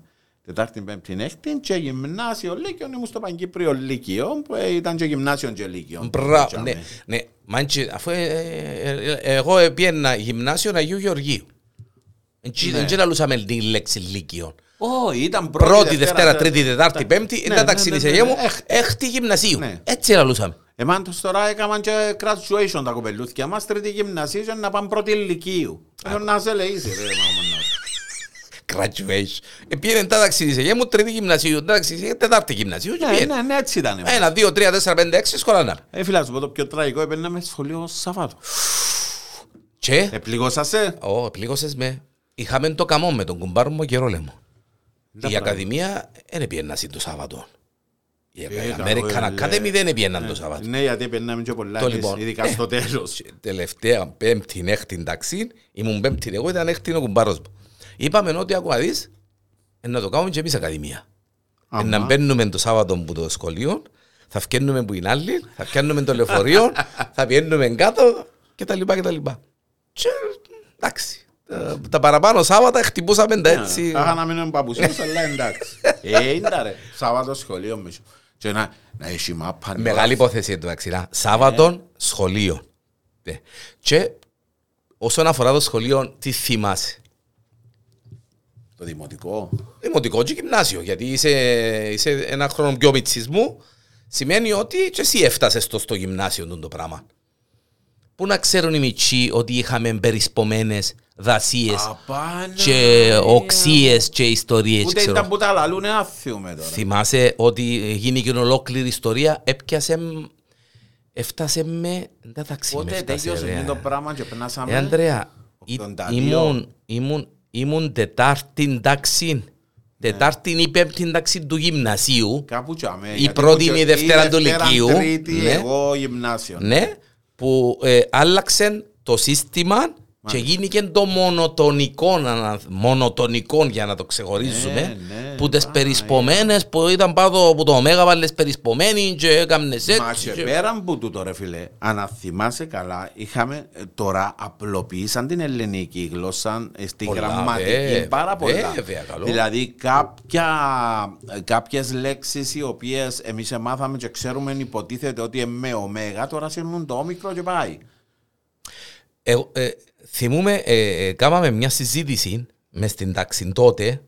B: Τετάρτη, Πέμπτη, Έκτη και γυμνάσιο Λύκειο. Ήμουν στο Παγκύπριο Λύκειο, που ε, ήταν και γυμνάσιο και Λύκειο.
A: Μπρα,
B: Τζαμέ.
A: ναι, ναι. Μάντζε, αφού ε, ε, ε, εγώ πήγαινα γυμνάσιο Αγίου Γεωργίου.
B: Ναι.
A: Δεν λαλούσαμε την λέξη λύκειο.
B: Ω, ήταν πρώτη,
A: Πρώτη, Δευτέρα, Τρίτη, Τετάρτη,
B: Ναι,
A: Πέμπτη,
B: ναι,
A: ήταν
B: ναι,
A: ταξινή
B: ναι,
A: σε
B: ναι,
A: γεια μου,
B: ναι. Έχ-
A: έκτη γυμνασίου.
B: Ναι.
A: Έτσι λαλούσαμε.
B: Εμάς τώρα έκαναν και graduation τα κοπελούθια μας, τρίτη γυμνασίου και να πάνε πρώτη ηλικίου. Ε, Να σε λέει, είσαι, ρε, μάμα,
A: Graduation. Ε, Πήγαινε τα ταξινή σε γεια μου, τρίτη γυμνασίου, ταξινή, τετάρτη γυμνασίου και
B: να. Ναι,
A: πήγαινε.
B: ναι, ναι, έτσι ήταν.
A: Ένα, δύο, τρία, τέσσερα, πέντε, έξι, σχολά να.
B: Ε, φίλα, σου πω το πιο τραγικό, έπαιρνα με σχολείο Σαββάτο.
A: Και,
B: Ε, πληγώσασαι.
A: ω, πλήγωσες με. είχαμε το καμό με τον κουμπάρο μου καιρό λέμε.
B: Τα
A: Η
B: πράγματα.
A: Ακαδημία δεν πιέναν το Σάββατο. Η
B: Ε,
A: American
B: καλά,
A: Academy δεν πιέναν το Σάββατο.
B: Ναι, γιατί περνάμε και πολλά,
A: Το
B: και
A: λοιπόν,
B: ειδικά
A: ε,
B: στο τέλος.
A: Και Τελευταία πέμπτη, έκτη ταξί, ήμουν πέμπτη εγώ, ήταν έκτη ο κουμπάρος μου. Είπαμε ότι ακούω να δεις, ε, να το κάνουμε και εμείς Ακαδημία. Ε,
B: Αμά.
A: Να μπαίνουμε το Σάββατο που το σχολείο, θα φτιάχνουμε που είναι άλλοι, θα φτιάχνουμε το λεωφορείο, θα πιένουμε κάτω και τα λοιπά και τα λοιπά. Και εντάξει, τα- τα παραπάνω Σάββατα χτυπούσαμε τα έτσι.
B: Άχα να μείνουμε παπουσίες, αλλά εντάξει. Ε, είναι ρε. Σάββατο σχολείο μισό. Και να, να έχει μάπα. ναι.
A: Μεγάλη υπόθεση εντωμεταξύ. να. Σάββατον σχολείο. Ναι. Και όσον αφορά το σχολείο, τι θυμάσαι;
B: Το δημοτικό.
A: Δημοτικό και γυμνάσιο, γιατί είσαι, είσαι ένα χρόνο πιο μητσής μου, σημαίνει ότι και εσύ έφτασες στο, στο γυμνάσιο του το πράγμα. Πού να ξέρουν οι μητσοί ότι είχαμε περισπομένες δασίες
B: Απάνω.
A: και οξίες και ιστορίες.
B: Ούτε
A: ξέρω.
B: ήταν που τα λαλούν, ένα θύουμε τώρα.
A: Θυμάσαι ότι γίνηκε ολόκληρη ιστορία, έπιασε, μ- έφτασε με... Δεν τα ξύμε
B: Πότε τέλειωσε
A: ρε.
B: το πράγμα και περνάσαμε.
A: Ε, Ανδρέα, ή-
B: 82.
A: ήμουν, ήμουν, ήμουν τετάρτη τάξη, τετάρτη ή πέμπτη τάξη του γυμνασίου,
B: Κάπου τσάμε.
A: Η πρώτη είναι η Δευτέρα του Λυκείου.
B: Τρίτη,
A: Ναι.
B: εγώ γυμνάσιο.
A: ναι, που ε, άλλαξε το σύστημα και γίνηκε το μονοτονικό, ανα- μονοτονικό για να το ξεχωρίζουμε,
B: Ναι, ναι,
A: που τις
B: α,
A: περισπομένες που ήταν πάνω από το ωμέγα βάλες περισπομένοι και έκαμνες
B: Μα
A: έτσι.
B: και
A: και-
B: πέραν που τούτο ρε φίλε, αν θυμάσαι καλά, είχαμε ε, τώρα απλοποίησαν την ελληνική γλώσσα ε, στη
A: Πολλά,
B: γραμματική
A: βέβαια,
B: πάρα πολλά.
A: βέβαια, καλό.
B: Δηλαδή κάποια, ε, κάποιες λέξεις οι οποίες εμείς μάθαμε και ξέρουμε υποτίθεται ότι είναι με ωμέγα, τώρα σύρνουν το όμικρο και πάει.
A: Ε, ε, θυμούμε, ε, ε, κάναμε μια συζήτηση μες στην τάξη τότε.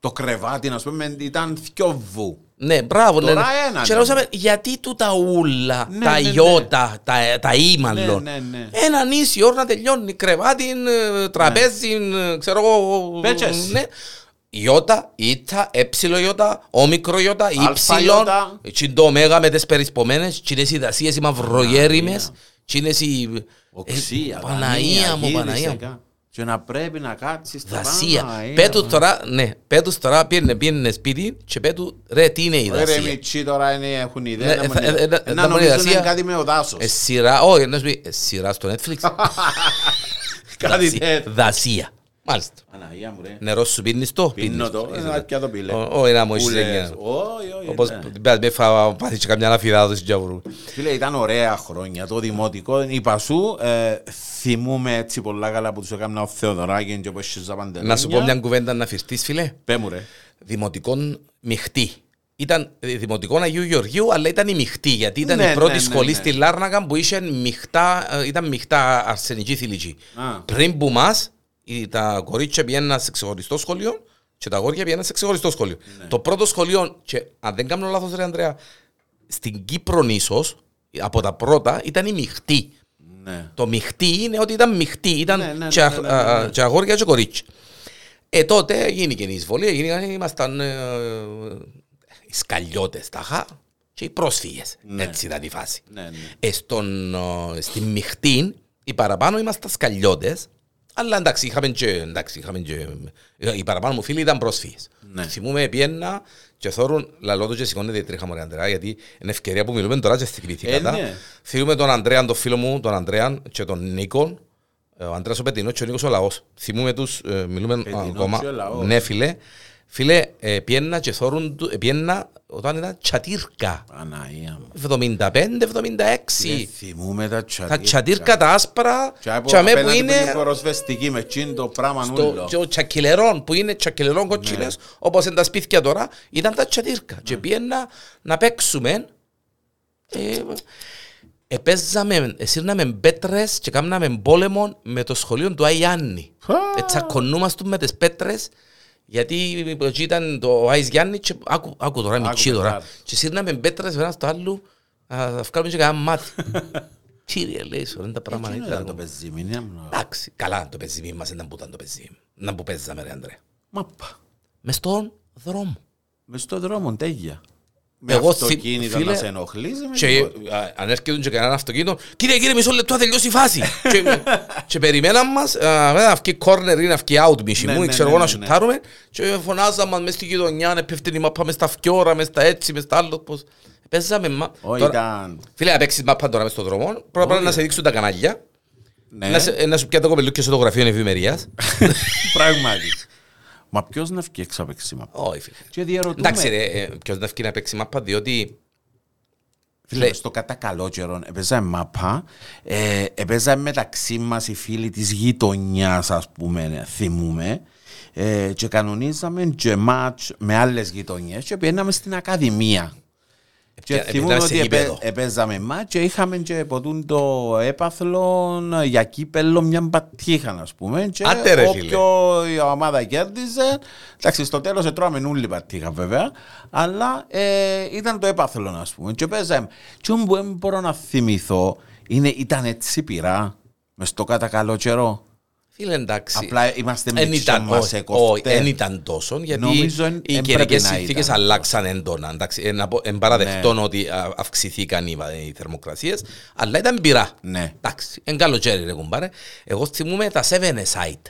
B: Το κρεβάτι, να πούμε, ήταν θκιο βου.
A: Ναι, μπράβο.
B: Τώρα
A: ναι,
B: ένα,
A: Και
B: ναι.
A: ρωτήσαμε, γιατί του τα ούλα,
B: Ναι,
A: τα
B: ναι, ναι.
A: ιώτα, τα, τα ή μάλλον.
B: Ναι, ναι, ναι.
A: Ένα νήσι ώρα να τελειώνει, κρεβάτι, ε, τραπέζι, ε, ξέρω εγώ.
B: Πέτσες.
A: Ναι. Ιώτα, ήτα, έψιλο ιώτα, όμικρο ιώτα, ύψιλον,
B: ιώτα.
A: έτσι το ωμέγα με τις περισπομένες, τι είναι οι δασίες οι μαυρογέριμες, τι είναι οι...
B: Οξία,
A: Ε, Παναία μου, Παναία μου.
B: Και να πρέπει να κάτσεις στο
A: Δασία.
B: Παναία
A: Πέτους
B: μου.
A: τώρα, ναι, πέτους τώρα πήγαινε, πήγαινε σπίτι και πέτου, ρε, τι είναι η
B: Ρε
A: δασία;
B: μητσί τώρα είναι, έχουν
A: Ναι,
B: ιδέα.
A: ε,
B: να
A: θα- ε, ε,
B: μην-
A: ε,
B: Να
A: να
B: νομίζουν
A: μπορεί
B: είναι
A: να-
B: κάτι με ο δάσος.
A: Ε, σειρά, όχι, να σου πει, ε, σειρά στο Netflix.
B: Κάτι
A: Δασία.
B: τέτοιο.
A: Δασία. Μάλιστα.
B: Παναγία μου ρε.
A: Νερό σου πίνεις το;
B: Πίνω
A: πίνεις
B: το,
A: Είσαι-
B: ε, πια το πήλε.
A: Ω- Όχι να μου έχεις
B: Που λες,
A: εγγένεια.
B: Όχι, όχι.
A: Όπως
B: ναι.
A: την πέρας με φα- πάθεις και καμιά αφιδάδωση και αυρού.
B: Φίλε, ήταν ωραία χρόνια. Το δημοτικό, είπα σου, ε, θυμούμε έτσι πολλά καλά που τους έκανα ο Θεοδωράκης και όπως είσαι παντελόνια.
A: Να σου πω μια κουβέντα να φυρτείς φίλε.
B: Πέ μου ρε.
A: Δημοτικών μειχτή. Ήταν ε, δημοτικό Αγίου Γεωργίου, αλλά ήταν η μειχτή, γιατί ήταν
B: Ναι,
A: η πρώτη
B: ναι, ναι,
A: σχολή
B: ναι.
A: στη Λάρνακα που είχε μειχτά, ε, ήταν μειχτά αρσενική θηλυκή.
B: Α.
A: Πριν που μας, οι- τα κορίτσια πήγαιναν σε ξεχωριστό σχολείο και τα αγόρια πήγαιναν σε ξεχωριστό σχολείο.
B: Ναι.
A: Το πρώτο σχολείο, και αν δεν κάνω λάθος ρε Ανδρέα, στην Κύπρο ίσως, από τα πρώτα, ήταν η μειχτή.
B: Ναι.
A: Το μειχτή είναι ότι ήταν μειχτή, ήταν
B: Ναι, ναι, ναι,
A: και,
B: ναι, ναι, ναι,
A: α-
B: ναι.
A: και αγόρια και κορίτσια. Ε, τότε γίνηκε η εισβολή, γίνηκαν, ήμασταν ε, οι σκαλιώτες τάχα και οι πρόσφυγες.
B: Ναι.
A: Έτσι ήταν η φάση.
B: Ναι, ναι.
A: Ε, στον, ε, στη μειχτή, οι παραπάνω ήμασταν σκαλιώτες, αλλά εντάξει, είχαμε και, εντάξει, είχαμε και ε, οι παραπάνω μου φίλοι ήταν πρόσφυγες.
B: Ναι.
A: Θυμούμαι πιένα και θόρουν, λαλό του και σηκώνεται η τρίχα μου ρε Ανδρέα, γιατί είναι ευκαιρία που μιλούμε τώρα και στη κριτικά.
B: Ε, ναι.
A: Θυμούμε τον Ανδρέα, τον φίλο μου, τον Ανδρέα και τον Νίκο, ε, ο Ανδρέας ο Πετινός και ο Νίκος ο Λαός. Θυμούμε τους, ε, μιλούμε
B: Πετινός
A: ακόμα.
B: και ο Λαός.
A: Ναι φίλε. Φίλε, ε, πιένα και θόρουν, του- ε, πιένα όταν ήταν τσατήρκα.
B: Παναγία μου.
A: 75-76.
B: Ε, Θυμούμε τα τσατήρκα.
A: Τα τσατήρκα τα άσπρα,
B: Και από
A: τσαμέ που
B: απέναντι
A: είναι
B: είναι κοροσβεστική με τσιν το πράγμα
A: στο
B: νουλό.
A: και ο τσακιλερών που είναι τσακιλερών κοτσίνες, όπως είναι τα σπίτια τώρα, ήταν τα τσατήρκα. Και πήγαινα να παίξουμε, ε, επέζαμε, σύρναμε πέτρες και κάναμε πόλεμο με το σχολείο του Αϊάννη.
B: Α.
A: Ετσακωνούμαστε με τις πέτρες γιατί εκεί ήταν το Άις Γιάννης και άκου, άκου τώρα, μητσί
B: Άκου,
A: τώρα.
B: πετάρ.
A: Και σύρναμε πέτρες ένας στο άλλο, να βγάλουμε και κανένα μάτι. Κύριε, λέει, σου, είναι τα πράγματα.
B: Εκείνο
A: ήταν
B: ήταν το πεζίμι, ναι.
A: Εντάξει, καλά το πεζίμι μας ήταν που ήταν το πεζίμι. Να που παίζαμε ρε Ανδρέα.
B: Μαπα.
A: Μες στον δρόμο.
B: Μες στο δρόμο, τέγια. Με
A: Εγώ θυ-
B: αυτοκίνητο
A: φίλε,
B: να σε ενοχλήσει. με
A: Και
B: τίποτα.
A: α, αν έρχεται και κανένα αυτοκίνητο, κύριε, κύριε, μισό λεπτό, θα τελειώσει η φάση. και, και περιμέναν μας, α, να βγει κόρνερ ή να βγει out μισή
B: Ναι,
A: μου,
B: ναι,
A: ξέρω
B: ναι,
A: εγώ να
B: ναι, ναι.
A: σουτάρουμε και φωνάζαν μας μες στη γειτονιά, να πέφτει η μάπα μες στα φκιόρα, μες στα έτσι, μες στα άλλο, πώς. Παίζαμε μα.
B: Όχι,
A: Τώρα-
B: ήταν...
A: Φίλε, να παίξεις μάπα τώρα μες στον δρόμο, πρώτα απ' όλα να σε δείξουν τα κανάλια,
B: Ναι,
A: να, σε, να σου πιάνει το κοπελούκι στο γραφείο ευημερίας.
B: πράγματι. Μα ποιος να βγει έξω από εξήμα.
A: Όχι, φίλε.
B: Και διαρωτούμε,
A: Εντάξει ρε, ε, ποιος να βγει να παίξει μάπα, διότι
B: φίλε, στο κατά καλό καιρό έπαιζα μάπα, ε, έπαιζα μεταξύ μας οι φίλοι της γειτονιάς, ας πούμε, θυμούμε, ε, και κανονίζαμε και μάτς με άλλες γειτονιές και πήγαμε στην ακαδημία. Και
A: Επιά-
B: θυμούμαι
A: επίταμε σε
B: ότι επέ-
A: γήπεδο.
B: επέζαμε μάτς και είχαμε και ποτούν το έπαθλο για κύπελο μια μπατήχα, ας πούμε. Και
A: Άντε ρε, φίλε.
B: όποιο η ομάδα κέρδιζε, εντάξει, στο τέλος έτρωαμε όλη πατήχα βέβαια, αλλά ε, ήταν το έπαθλο, ας πούμε. Και παίζαμε. Και όμως που δεν μπορώ να θυμηθώ, είναι, ήταν έτσι πειρά, μες στο κατά καλό καιρό.
A: Φίλε, εντάξει.
B: Απλά είμαστε
A: Εν
B: μικροί
A: ήταν,
B: μας
A: όχι,
B: έκοφτε.
A: όχι, εν ήταν τόσο, γιατί
B: Νομίζω εν-
A: οι
B: εν
A: καιρικές
B: πρέπει να
A: συνθήκες
B: ήταν.
A: αλλάξαν έντονα. Εντάξει, εν, απο- εν παραδεχτών
B: Ναι.
A: ότι α, αυξηθήκαν οι, οι θερμοκρασίες, αλλά ήταν πειρά.
B: Ναι.
A: Εντάξει, εν καλοκαίρι ρε κουμπάρε. Εγώ θυμούμαι τα 7 aside.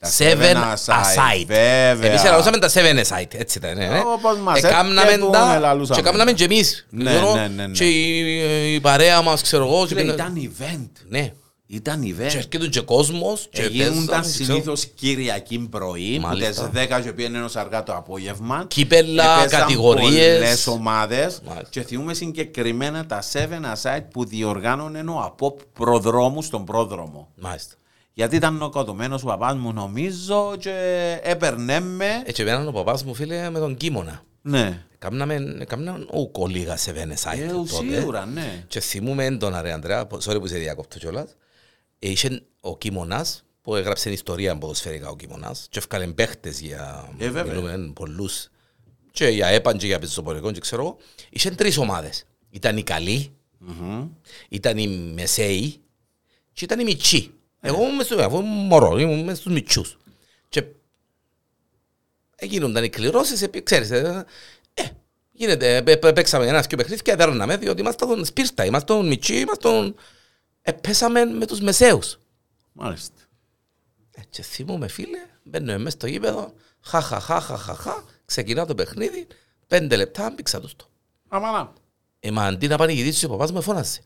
B: Τα
A: Seven
B: seven aside,
A: aside.
B: βέβαια.
A: Εμείς ελαλούσαμε τα 7 aside, έτσι ήταν. Ναι, ναι.
B: Όπως μας
A: Εκάμναμε
B: έρχεται,
A: τα
B: ελαλούσαμε.
A: και κάμναμε και εμείς.
B: Ναι,
A: ξέρω,
B: ναι, ναι, ναι.
A: Και η, η παρέα μας, ξέρω εγώ. και
B: Φίλε,
A: πήγαινε-
B: Ήταν event.
A: Ναι.
B: Ήταν
A: Και
B: event.
A: έρχεται και κόσμος. και
B: Γίνονταν
A: παίζαμε, ξέρω.
B: συνήθως Κυριακή πρωί, που
A: Μάλιστα.
B: τι 10 και πήγαινε ως αργά το απόγευμα.
A: Κύπελλα,
B: Έπαιζαν
A: κατηγορίες.
B: πολλές ομάδες
A: Μάλιστα.
B: και θυμούμε συγκεκριμένα τα 7 aside που διοργάνωνε ο ΑΠΟΠ προδρόμους στον πρόδρομο.
A: Μάλιστα.
B: Γιατί ήταν νοκοτωμένος ο παπάς μου νομίζω και έπαιρνε με.
A: Έτσι πέραν ο παπάς μου φίλε με τον Κίμωνα.
B: Ναι.
A: Κάμναμε, κάμναμε ούκο λίγα σε
B: Ε,
A: Βενεσάιτ
B: σίγουρα, ναι.
A: Και θυμούμε έντονα ρε Ανδρέα, πω- sorry που σε διακόπτω κιόλας. Ε, Είχε ο Κίμωνας που έγραψε ιστορία ποδοσφαιρικά ο Κίμωνας και έφκαλε παίχτες για
B: Ε, βέβαια.
A: μιλούμε, πολλούς και για έπαν και για πεζοπορικό και ξέρω εγώ. Είχε τρεις ομάδες. Ήταν οι καλοί, ήταν οι μεσαίοι και ήταν οι μητσοί. Εγώ ήμουν μες στο- αφού ήμουν μωρό, ήμουν μες στους μητσούς. Και έγινονταν οι κληρώσεις, επί- ξέρεις, ε, ε, γίνεται, πέ- πέ- παίξαμε ένα και παιχνίδι και δέρναμε, διότι ήμασταν σπίρτα, ήμασταν μητσοί, ήμασταν, ε, πέσαμε με τους μεσαίους.
B: Μάλιστα.
A: Ε, και θυμούμε φίλε, μπαίνουμε μέσα στο γήπεδο, χα χα χα χα χα χα, ξεκινά το παιχνίδι, πέντε λεπτά μπήξα τους το.
B: Αμανά.
A: Ε, μα αντί να πανηγυρίσει ο παπάς με φώνασε.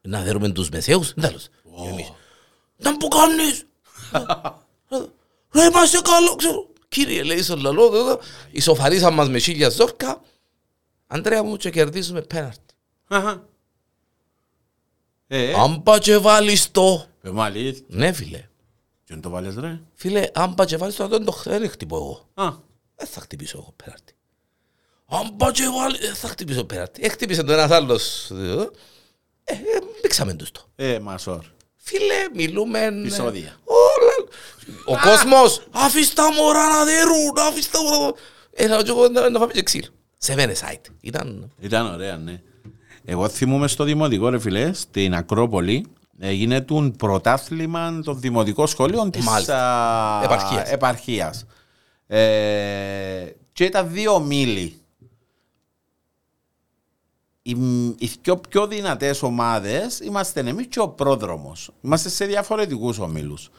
A: Να δέρουμε τους μεσαίους, τέλος. Και εμείς, Να που κάνεις. Ρε είμαστε καλό, ξέρω. Κύριε λέει στον λαλό, εδώ, ισοφαρίσαν μας με χίλια ζόρκα. Αντρέα μου και κερδίζουμε πέναρτη.
B: Αχα. Ε,
A: Αν πά και βάλεις το.
B: ε, μα αλήθεια.
A: Ναι φίλε.
B: Και δεν το βάλες ρε.
A: Φίλε, αν πά και βάλεις το, δεν το δεν χτυπώ εγώ.
B: Α,
A: Δεν θα χτυπήσω εγώ πέναρτη. Αν πά και βάλεις, δεν θα χτυπήσω πέναρτη. Έχτυπησε το ένας άλλος. ε, Ε, ε, μπήξαμε τους το.
B: ε, μασόρ.
A: Φίλε, μιλούμε... ε,
B: Επεισόδια.
A: Όλα. Ο κόσμος, αφήσ' τα μωρά να δερούν, αφήσ' τα μωρά. Έλα, και εγώ να να φάμε και ξύλο. Σε Βενεσάιτ. Ήταν...
B: Ήταν ωραία, ναι. Εγώ θυμούμαι στο δημοτικό, ρε φιλέ, στην Ακρόπολη, έγινε το πρωτάθλημα των δημοτικών σχολείων της
A: Μάλιστα.
B: α,
A: Επαρχίας.
B: επαρχίας. Ε, και ήταν δύο μίλοι. Οι, οι πιο, πιο δυνατές ομάδες είμαστε εμείς και ο πρόδρομος. Είμαστε σε διαφορετικούς ομίλους.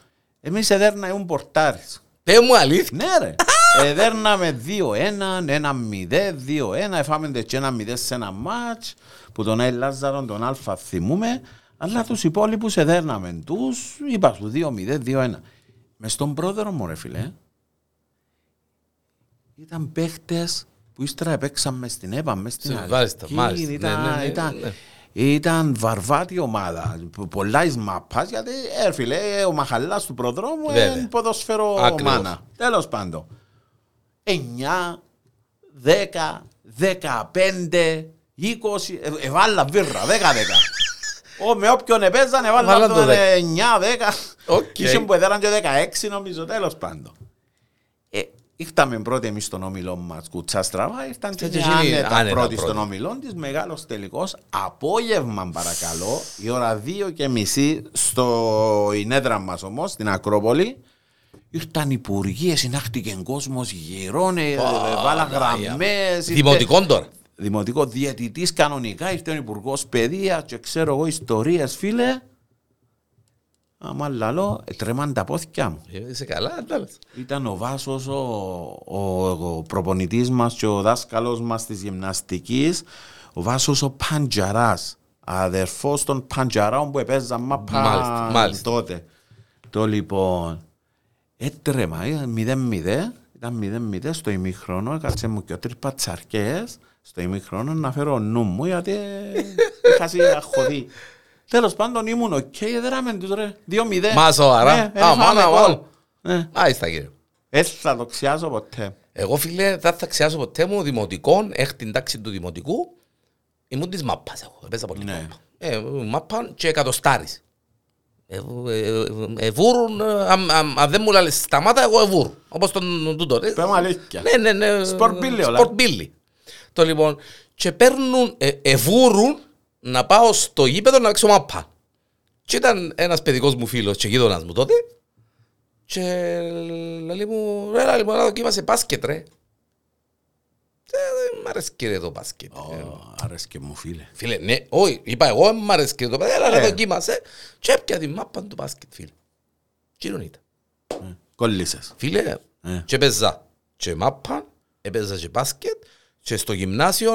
B: Εμείς εδέρνα ήμουν πορτάρις.
A: Πέ μου αλήθεια.
B: Ναι ρε. Εδέρναμε 2-1, 1-0, 2-1, εφάμε και ένα 0 σε ένα μάτς που τον Άι Λάζαρον, τον Αλφα θυμούμε, αλλά τους υπόλοιπους εδέρναμε τους, είπα σου 2-0, 2-1. Μες στον πρόδερο μου ρε φίλε, ήταν παίχτες που ύστερα παίξαμε στην ΕΠΑ, μες στην
A: Στην- μάλιστα,
B: Αλκή,
A: μάλιστα.
B: Ήταν,
A: Ναι, ναι, ναι,
B: ήταν,
A: ναι.
B: ήταν βαρβάτη ομάδα, πολλά εις μαπάς, γιατί ε, φίλε, ο μαχαλάς του προδρόμου
A: Βέβαια.
B: είναι ποδοσφαιρό
A: Ακριβώς.
B: μάνα. Τέλος πάντων. 9, 10, 15, 20, ε, εβάλα βίρρα, 10, 10. Ω, με όποιον επέζαν εβάλα
A: Βάλαν το
B: τον
A: δέκα.
B: 9, 10.
A: Οκ.
B: Ήσουν που έδεραν και 16 νομίζω, τέλος πάντων. Ε, ήρθαμε πρώτοι εμείς στον όμιλό μας κουτσά στραβά, ήρθαν και,
A: Και
B: και
A: εκείνοι
B: άνετα,
A: άνετα
B: πρώτοι
A: πρώτοι.
B: στον όμιλό της, μεγάλος τελικός, απόγευμα παρακαλώ, η ώρα 2 και μισή στο Ινέδρα μας όμως, στην Ακρόπολη, Ήρθαν υπουργοί, συνάχτηκε κόσμος γύρω, βάλα γραμμές.
A: Δημοτικών τώρα.
B: δημοτικό διαιτητής κανονικά, ήρθε ο υπουργός παιδεία και ξέρω εγώ ιστορίες φίλε. Άμα λαλό, ε, τρέμαν τα πόθηκια μου.
A: Ε, Είσαι καλά, εντάξει.
B: Ήταν ο Βάσος, ο, ο, ο προπονητής μας και ο δάσκαλος μας της γυμναστικής, ο Βάσος ο Παντζαράς, αδερφός των Παντζαράων που έπαιζαν μάπα
A: Μάλιστα, μάλιστα.
B: τότε. Το λοιπόν, έτρεμα, ήταν 0-0, ήταν 0-0 στο ημίχρονο, έκατσε μου και ο τρεις πατσαρκές στο ημίχρονο να φέρω νου μου γιατί είχα αχωδεί. Τέλος πάντων ήμουν οκ, έδραμε τους ρε, 2-0.
A: Μα σοβαρά.
B: Ναι,
A: Α,
B: δεν
A: μάνα,
B: φάμε
A: μάνα.
B: γκολ. Ναι.
A: Μάλιστα κύριε.
B: Έτσι θα το ξιάσω ποτέ.
A: Εγώ φίλε δεν θα ξεχάσω ποτέ μου δημοτικών, έκτη τάξη του δημοτικού, ήμουν της μάπας εγώ, έπαιζα πολύ
B: Ναι.
A: μάπα. Ε, μάπα και εκατοστάρις. Ε, ε, ε, ε, βούρουν, ε, αν- αν αν δεν μου λάλες σταμάτα, εγώ εβούρ. Όπως τον τούτο. ρε.
B: Πέμε αλήθεια.
A: Ναι, ναι, ναι.
B: Σπορτμπίλι όλα.
A: Σπορτμπίλι. Το λοιπόν, και παίρνουν, ε, εβούρουν να πάω στο γήπεδο να παίξω μάπα. Και ήταν ένας παιδικός μου φίλος και γείτονας μου τότε και λέει μου, ρε λέει μου, να δοκίμασε μπάσκετ ρε. Ε, Δεν μ' αρέσει και ρε το μπάσκετ. Ε,
B: Ω, Άρεσκε μου φίλε.
A: Φίλε, ναι, όχι, είπα εγώ, δεν μ' αρέσει και το μπάσκετ, αλλά
B: Ε.
A: δοκίμασε. Και έπια τη μάπα του μπάσκετ, φίλε. Τι είναι ήταν.
B: Ε, Κόλλησες.
A: Φίλε,
B: Ε.
A: και παίζα και μάπα, έπαιζα και μπάσκετ και στο γυμνάσιο,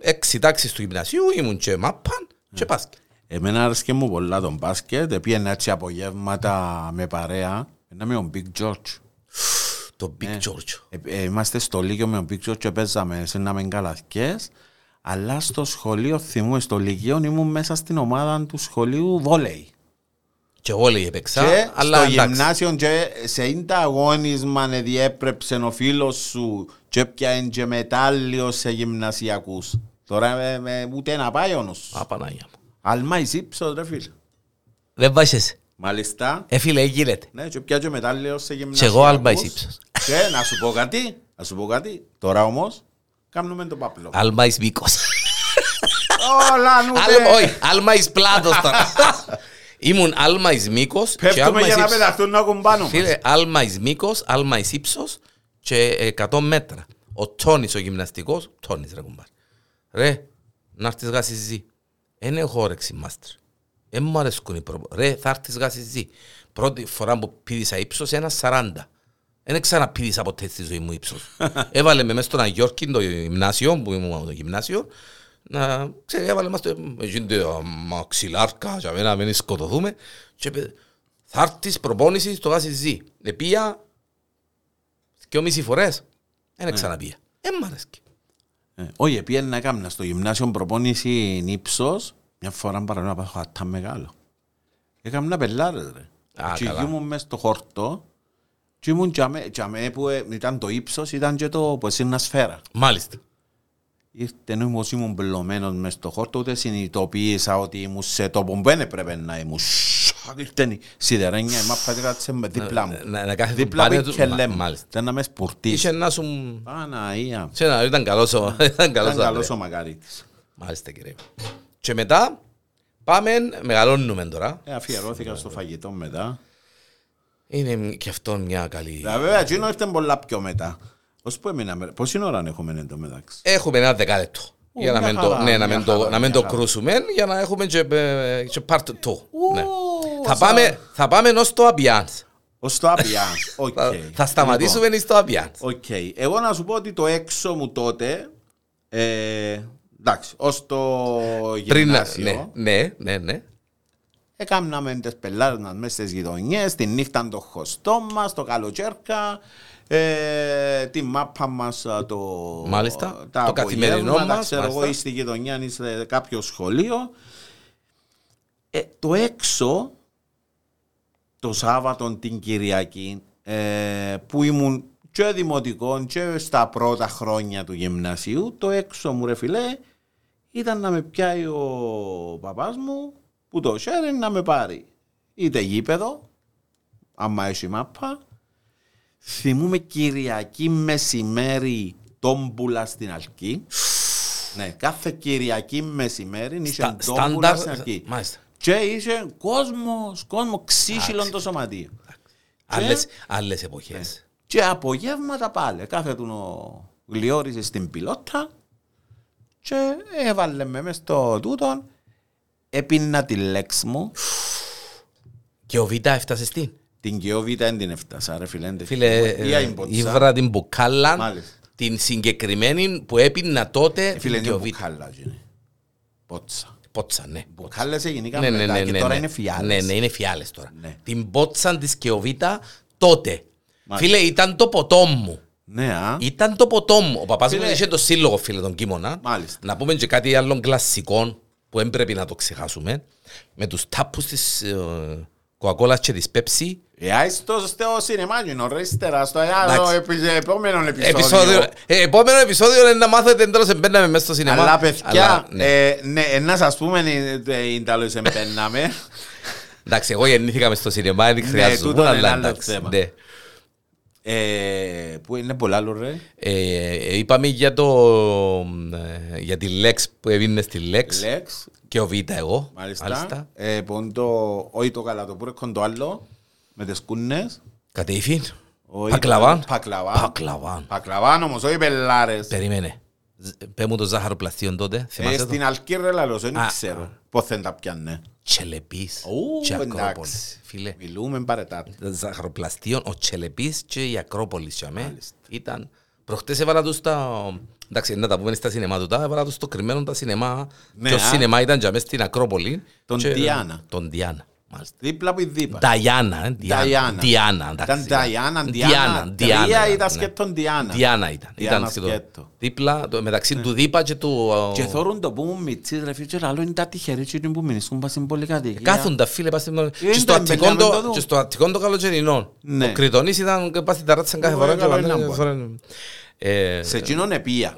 A: έξι τάξεις του γυμνασίου ήμουν και μάπα και μπάσκετ.
B: Εμένα άρεσκε μου πολλά τον μπάσκετ, πήγαινα έτσι απογεύματα με παρέα, ένα με τον Big George.
A: Το Big George.
B: Ε, ε, είμαστε στο Λύκειο με τον Big George και παίζαμε σε να με καλαθιές, αλλά στο σχολείο, θυμούμε, στο Λύκειο ήμουν μέσα στην ομάδα του σχολείου βόλεϊ.
A: Και εγώ λέει έπαιξα,
B: Και
A: αλλά
B: στο
A: εντάξει.
B: γυμνάσιο και σε ίντα αγώνισμα να διέπρεψε ο φίλος σου και πιάνε και μετάλλιο σε γυμνασιακούς. Τώρα με, με, ούτε να πάει ο νους σου.
A: Α, Παναγία μου.
B: Αλμά εις ύψος ρε φίλε.
A: Δεν βάζεσαι.
B: Μάλιστα.
A: Ε, φίλε, γίνεται.
B: Ναι, και πιάνε και μετάλλιο σε
A: Και
B: γυμνασιακούς.
A: εγώ άλμα εις ύψος.
B: Και να σου πω κάτι, να σου πω κάτι. Τώρα όμως, κάνουμε το παπλό.
A: Άλμα εις μήκος.
B: Όλα νου
A: Άλμα- Όχι, άλμα εις πλάτος τώρα. Ήμουν άλμα εις μήκος και
B: Πέφτουμε
A: άλμα εις
B: για να
A: ύψος.
B: πεταχτούν να έχουν πάνω μας.
A: Φίλε, άλμα εις μήκος, άλμα εις ύψος και 100 μέτρα. Ο Τόνις ο γυμναστικός, Τόνις ρε κουμπάρ. Ρε, να έρθεις γάσεις ζή. Εν έχω όρεξη μάστρ. Εν μου αρέσκουν οι προπο... Ρε, θα έρθεις γάσεις ζή. Πρώτη φορά που πήδησα ύψος ένα 40. Δεν ξαναπήδησα ποτέ στη ζωή μου ύψος. Έβαλε με μέσα στον Αγιόρκη το γυμνάσιο, που ήμουν το γυμνάσιο, να, ξέρει, έβαλε μας το, γίνεται μαξιλάρκα, για μένα μην σκοτωθούμε, και είπε, θα έρθεις προπόνησης στο γάσι ζή. Επία δυο μισή φορές, δεν ξαναπία. Δεν μ' αρέσκει.
B: Ε, Όχι, πήγαινε να έκανα στο γυμνάσιο προπόνηση ύψος, μια φορά παρά να πάω χατά μεγάλο. Έκανα πελάρες ρε.
A: Α,
B: Και
A: καλά.
B: ήμουν μες στο χόρτο και ήμουν τζαμέ, τζαμέ που ε, ήταν το ύψος, ήταν και το που είναι σφαίρα.
A: Μάλιστα.
B: Ήρθε ενώ όμως ήμουν μπελωμένος μες στο χόρτο, ούτε συνειδητοποίησα ότι ήμουν σε τόπο που δεν έπρεπε να ήμουν. Σακ, Ήρθε η σιδερένια, η μάπα κράτησε με δίπλα μου.
A: Να, να κάθεται
B: Δίπλα
A: πάνω
B: μου
A: του.
B: και
A: Μα-
B: λέμε.
A: Μάλιστα.
B: Ήταν να με σπουρτήσει.
A: Είχε να σου...
B: Παναία.
A: Σε να ήταν καλός ο... Ήταν καλός
B: Ήταν
A: ο
B: καλός
A: Ανδρέας.
B: ο Μακαρίτης.
A: Μάλιστα κύριε. Και μετά πάμε, μεγαλώνουμε τώρα.
B: Ε, αφιερώθηκα στο φαγητό μετά.
A: Είναι και αυτό μια καλή...
B: Ε, Βέβαια, εκείνο ήρθε πολλά πιο μετά. Ως που έμειναμε, πόση ώρα έχουμε εν τω μεταξύ.
A: Έχουμε ένα δεκάλεπτο.
B: Ου,
A: Για να
B: μια
A: μην το,
B: χαρά,
A: ναι, να
B: μια
A: μην το,
B: χαρά,
A: να μην
B: μια
A: το
B: χαρά.
A: κρούσουμε, για να έχουμε και, ε, και part 2. Ναι. Θα,
B: σα-
A: πάμε, θα πάμε ως το Ambiance.
B: Ως το Ambiance, OK.
A: Θα, θα σταματήσουμε
B: Λοιπόν,
A: στο Ambiance.
B: OK. Εγώ να σου πω ότι το έξω μου τότε, ε, εντάξει, ως το
A: Πριν, να-
B: γυμνάσιο,
A: ναι, ναι, ναι, ναι.
B: Έκαναμε τις πελάρες μας μέσα στις γειτονιές, τη νύχτα το χωστό μας, το καλοκαίρκα, ε, τη μάπα μας α, το,
A: Μάλιστα,
B: τα
A: το καθημερινό
B: απογεύματα,
A: μας,
B: ξέρω εγώ
A: μάλιστα.
B: ή στη γειτονιά ή σε κάποιο σχολείο. Ε, το έξω, το Σάββατο την Κυριακή, ε, που ήμουν και δημοτικός και στα πρώτα χρόνια του γυμνασίου, το έξω μου ρε φιλέ, ήταν να με πιάει ο παπάς μου που το χέρι να με πάρει είτε γήπεδο, άμα έχει μάπα. Θυμούμε Κυριακή μεσημέρι τόμπουλα στην Αλκή. ναι, κάθε Κυριακή μεσημέρι είχε
A: Στα-
B: τόμπουλα
A: Στάνταρ,
B: στην Αλκή.
A: μάλιστα.
B: Και είχε κόσμος, κόσμος ξύσιλον το σωματείο.
A: Άλλες, άλλες εποχές.
B: Και απογεύματα πάλι, κάθε του ο Γλιόρης στην πιλότα και έβαλε με μες στο τούτον. Έπιννα τη λέξη μου.
A: Και ο Β' έφτασες στην.
B: Την Κιόβιτα δεν την έφτασα ρε φίλε.
A: Φίλε,
B: Ή
A: ε,
B: αϊμποτσα.
A: ήβρα την μπουκάλα,
B: Μάλιστα.
A: την συγκεκριμένη που έπινα τότε
B: Ε, Φίλε,
A: την
B: είναι
A: Κιοβίτα.
B: μπουκάλα. γίνει. Πότσα.
A: Πότσα, ναι.
B: Μπουκάλες έγιναν
A: Ναι, ναι,
B: μετά
A: ναι,
B: και
A: ναι,
B: τώρα
A: ναι.
B: είναι φιάλες.
A: Ναι, ναι, είναι φιάλες τώρα.
B: Ναι.
A: Την πότσα της Κεοβίτα τότε.
B: Μάλιστα.
A: Φίλε, ήταν το ποτό μου.
B: Ναι, α.
A: Ήταν το ποτό μου. Ο παπάς μου
B: Φίλε.
A: είχε το σύλλογο, φίλε, τον Κίμωνα.
B: Μάλιστα.
A: Να πούμε και κάτι άλλο κλασικό που δεν πρέπει να το ξεχάσουμε. Με τους τάπους της ε, Coca-Cola και της Pepsi.
B: Ε, άι στο στο σινεμάγινο, ρε ύστερα, στο
A: Εντάξει.
B: άλλο επι- επόμενο επεισόδιο.
A: Επεισόδιο, ε, επόμενο επεισόδιο είναι να μάθετε εντός εμπαίναμε μέσα στο σινεμά.
B: Αλλά παιδιά,
A: Αλλά, ναι.
B: ε, ναι, ε, να σας πούμε, ε, ε, είναι τα λόγια εμπαίναμε.
A: Εντάξει, εγώ γεννήθηκα μες στο σινεμά, δεν χρειάζομαι.
B: τούτο είναι
A: αλλά
B: άλλο
A: εντάξει,
B: θέμα.
A: Ναι.
B: Ε, Που είναι πολλά άλλο, ρε.
A: Ε, είπαμε για, το, ε, για τη Lex που έβγαινε στη Lex
B: Λέξ,
A: και ο Β' εγώ.
B: μάλιστα. Ε, που είναι το, όχι το καλατοπούρεκο, το άλλο, με τις κούνες.
A: Κατήφιν.
B: Όχι,
A: Πακλαβάν.
B: το- Πακλαβάν.
A: Πακλαβάν.
B: Πακλαβάν όμως, όχι πελάρες.
A: Περίμενε. Ζ- Πες μου το ζάχαροπλαστείο τότε.
B: Ε,
A: Θυμάσαι το;
B: Στην Αλκύρ, λαλός, δεν
A: Α,
B: ξέρω. Πώς δεν τα πιάνε.
A: Τσελεπής
B: Ου,
A: και
B: εντάξει.
A: Ακρόπολης. Φίλε,
B: Μιλούμε παρετάτω.
A: ζαχαροπλαστείο, ο Τσελεπής και η Ακρόπολης. για μέ.
B: Μάλιστα.
A: Ήταν... Προχτές έβαλα τους τα... Εντάξει, να τα πούμε στα σινεμά του, τα έβαλα τους στο κρυμμένο τα σινεμά.
B: Ναι,
A: Ποιο
B: α.
A: σινεμά ήταν για μέσα στην Ακρόπολη.
B: Τον
A: Και-
B: Διάνα.
A: Τον Διάνα, μάλιστα.
B: Δίπλα που η δίπα.
A: Νταϊάννα, ε, Διάνα.
B: Διάνα.
A: Διάνα, εντάξει.
B: Ήταν Διάνα,
A: Διάνα,
B: Διάνα.
A: Διάνα,
B: Τρία
A: ναι.
B: ήταν σκέτον Διάνα.
A: Διάνα ήταν.
B: Διάνα
A: Ήταν σχεδόν.
B: σκέτο.
A: Δίπλα, το- μεταξύ του Δίπα και του...
B: Και θόρουν το που μου μητσείς ρε φίλε και άλλο είναι τα τυχεροί και είναι που μηνυσκούν πας στην πολυκατοικία.
A: Κάθοντα φίλε πας στην... Και
B: Είναι
A: στο
B: το
A: Αττικό
B: εμπελιάμε
A: το-
B: το δω.
A: και στο Αττικό το καλοκαιρινό.
B: Ναι.
A: Ο Κρητονής ήταν πας στην ταράτσα κάθε
B: Ω,
A: φορά.
B: ε,
A: και
B: καλό
A: πάνε-
B: είναι να πω.
A: φορά- Ε,
B: Σε εκείνον επία.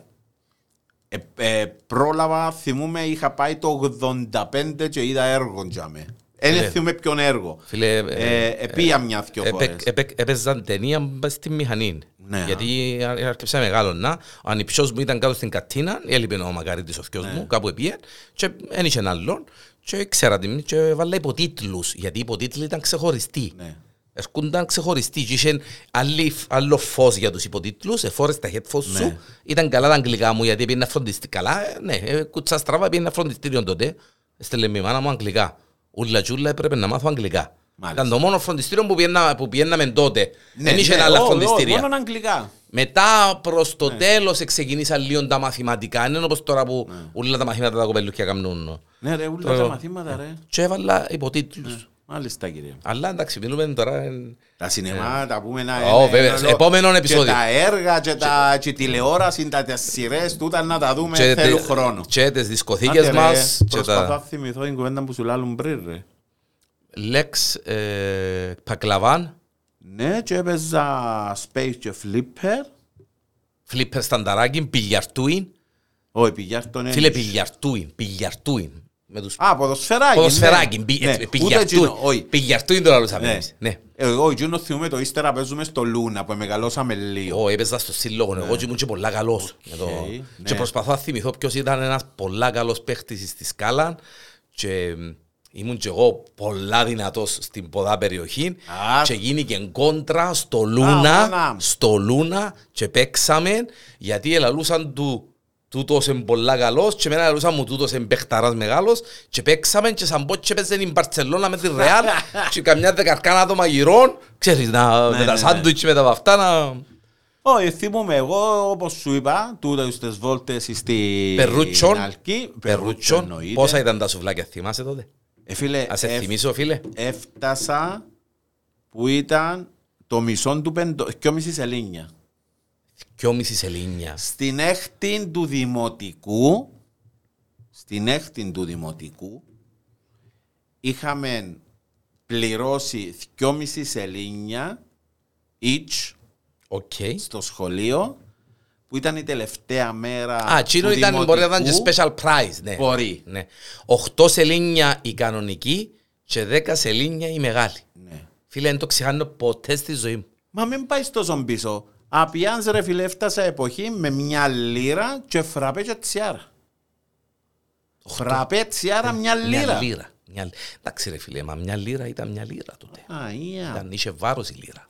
B: Ε, ε, πρόλαβα, θυμούμαι, είχα πάει το 85 και είδα έργο για με. Δεν
A: Φίλε.
B: θυμούμαι ποιον έργο.
A: Φίλε,
B: Ε, επία μια-δυο
A: Έπαι-
B: φορές.
A: έπαι- Έπαιζαν ταινία μπας στη μηχανή.
B: Ναι,
A: Γιατί άρχισα μεγάλο να. Ο ανιψιός μου ήταν κάτω στην κατίνα, έλειπε ο μακαρίτης ο θκιός
B: Ναι.
A: μου, κάπου επίε και δεν είχε άλλον και ξέρα την και έβαλα υποτίτλους, γιατί οι υποτίτλοι ήταν ξεχωριστοί.
B: Ναι.
A: Έρχονταν ξεχωριστοί και είχε άλλη- άλλο φως για τους υποτίτλους, εφόρες τα headphones σου,
B: Ναι.
A: ήταν καλά τα αγγλικά μου γιατί πήγαινα φροντιστή καλά, ε, ναι, ε, κουτσά στραβά πήγαινα φροντιστήριο τότε, έστελε με η μάνα μου αγγλικά. Ούλα τζούλα έπρεπε να μάθω αγγλικά.
B: Μάλιστα.
A: Ήταν το μόνο φροντιστήριο που πήγαινα- που πήγαιναμε τότε.
B: Ναι,
A: Δεν είχε
B: ναι,
A: άλλα
B: ω, ω,
A: φροντιστήρια.
B: Μόνο αγγλικά.
A: Μετά προς
B: Ναι.
A: το τέλος ξεκινήσαν λίγο τα μαθηματικά. Δεν είναι όπως τώρα που όλα τα μαθήματα τα κοπελούκια κάνουν.
B: Ναι ρε, όλα
A: Το-
B: τα μαθήματα ρε.
A: Και έβαλα υποτίτλους.
B: Μάλιστα κύριε.
A: Αλλά εντάξει, μιλούμε τώρα... εν-
B: Τα σινεμά, τα πούμε να
A: Ω, βέβαια, σε επόμενο επεισόδιο.
B: Και τα έργα και, τα, και η τηλεόραση, τα, τις σειρές, τούτα να τα δούμε
A: και
B: θέλουν
A: τε-
B: χρόνο.
A: Και τις δισκοθήκες
B: Άντε, ρε,
A: μας. και
B: Προσπαθώ να
A: τα
B: θυμηθώ την κουβέντα που σου λάλλουν πριν ρε.
A: Lex ε, Πακλαβάν,
B: Ναι, και έπαιζα Space και Flipper.
A: Flipper Στανταράκη, Πιλιαρτούιν.
B: Όχι, πηγιάρτον
A: Φίλε, Πιλιαρτούιν, Πιλιαρτούιν. Με τους
B: Α, ποδοσφαιράκι.
A: ποδοσφαιράκι,
B: ναι.
A: πι-
B: Ναι,
A: ε,
B: ούτε
A: Πιλιαρτούιν.
B: εκείνο, όχι.
A: Πιλιαρτούιν το λαλούσαμε
B: Ναι.
A: εμείς. Ναι.
B: Εγώ εκείνο θυμούμαι το ύστερα παίζουμε στο Λούνα που μεγαλώσαμε λίγο.
A: Εγώ έπαιζα στο σύλλογο, εγώ και ήμουν και πολλά καλός. Με το-
B: ναι.
A: Και προσπαθώ να θυμηθώ ποιος ήταν ένας πολλά καλός παίχτης στη σκάλα και μ, ήμουν και εγώ πολλά δυνατός στην ποδά περιοχή
B: Α.
A: και γίνηκε κόντρα στο Λούνα,
B: μάνα.
A: στο Λούνα και παίξαμε γιατί ελαλούσαν του τούτος είναι πολλά καλός και εμένα ελαλούσαν μου τούτος είναι παίχταρας μεγάλος και παίξαμε και σαν πω και παίζαν η Μπαρτσελώνα με τη Ρεάλ και καμιά δεκαρκάνα άτομα γυρών ξέρεις να,
B: Ναι,
A: με τα
B: ναι,
A: σάντουιτς με τα βαφτά να...
B: Όχι, θυμούμαι εγώ, όπως σου είπα, τούτα στις βόλτες στην
A: Περούτσον.
B: Αλκή.
A: Περούτσον,
B: εννοείται.
A: πόσα ήταν τα σουβλάκια, θυμάσαι τότε;
B: Ε, φίλε,
A: Ας σε
B: εφ-
A: θυμίσω, φίλε.
B: έφτασα που ήταν το μισό του πεντο... δυόμιση σελίνια.
A: Δυόμιση σελίνια.
B: Στην έκτη του δημοτικού, στην έκτη του δημοτικού, είχαμε πληρώσει δυόμιση σελίνια each
A: OK.
B: στο σχολείο, που ήταν η τελευταία μέρα
A: Α, εκείνο
B: του
A: ήταν, μπορεί να ήταν και
B: δημοτικού.
A: special price, ναι.
B: Μπορεί.
A: Ναι. Οχτώ σελήνια η κανονική και δέκα σελήνια η μεγάλη.
B: Ναι.
A: Φίλε, δεν το ξεχάνω ποτέ στη ζωή μου.
B: Μα μην πάει τόσο πίσω. Απιάνς ρε φίλε, έφτασα εποχή με μια λίρα και φραπέ και τσιάρα. Φραπέ τσιάρα μια
A: Μια
B: λίρα.
A: λίρα. Μια... Εντάξει ρε φίλε, μα μια λίρα ήταν μια λίρα τότε.
B: Α, ία.
A: Ήταν, είχε βάρος η λίρα.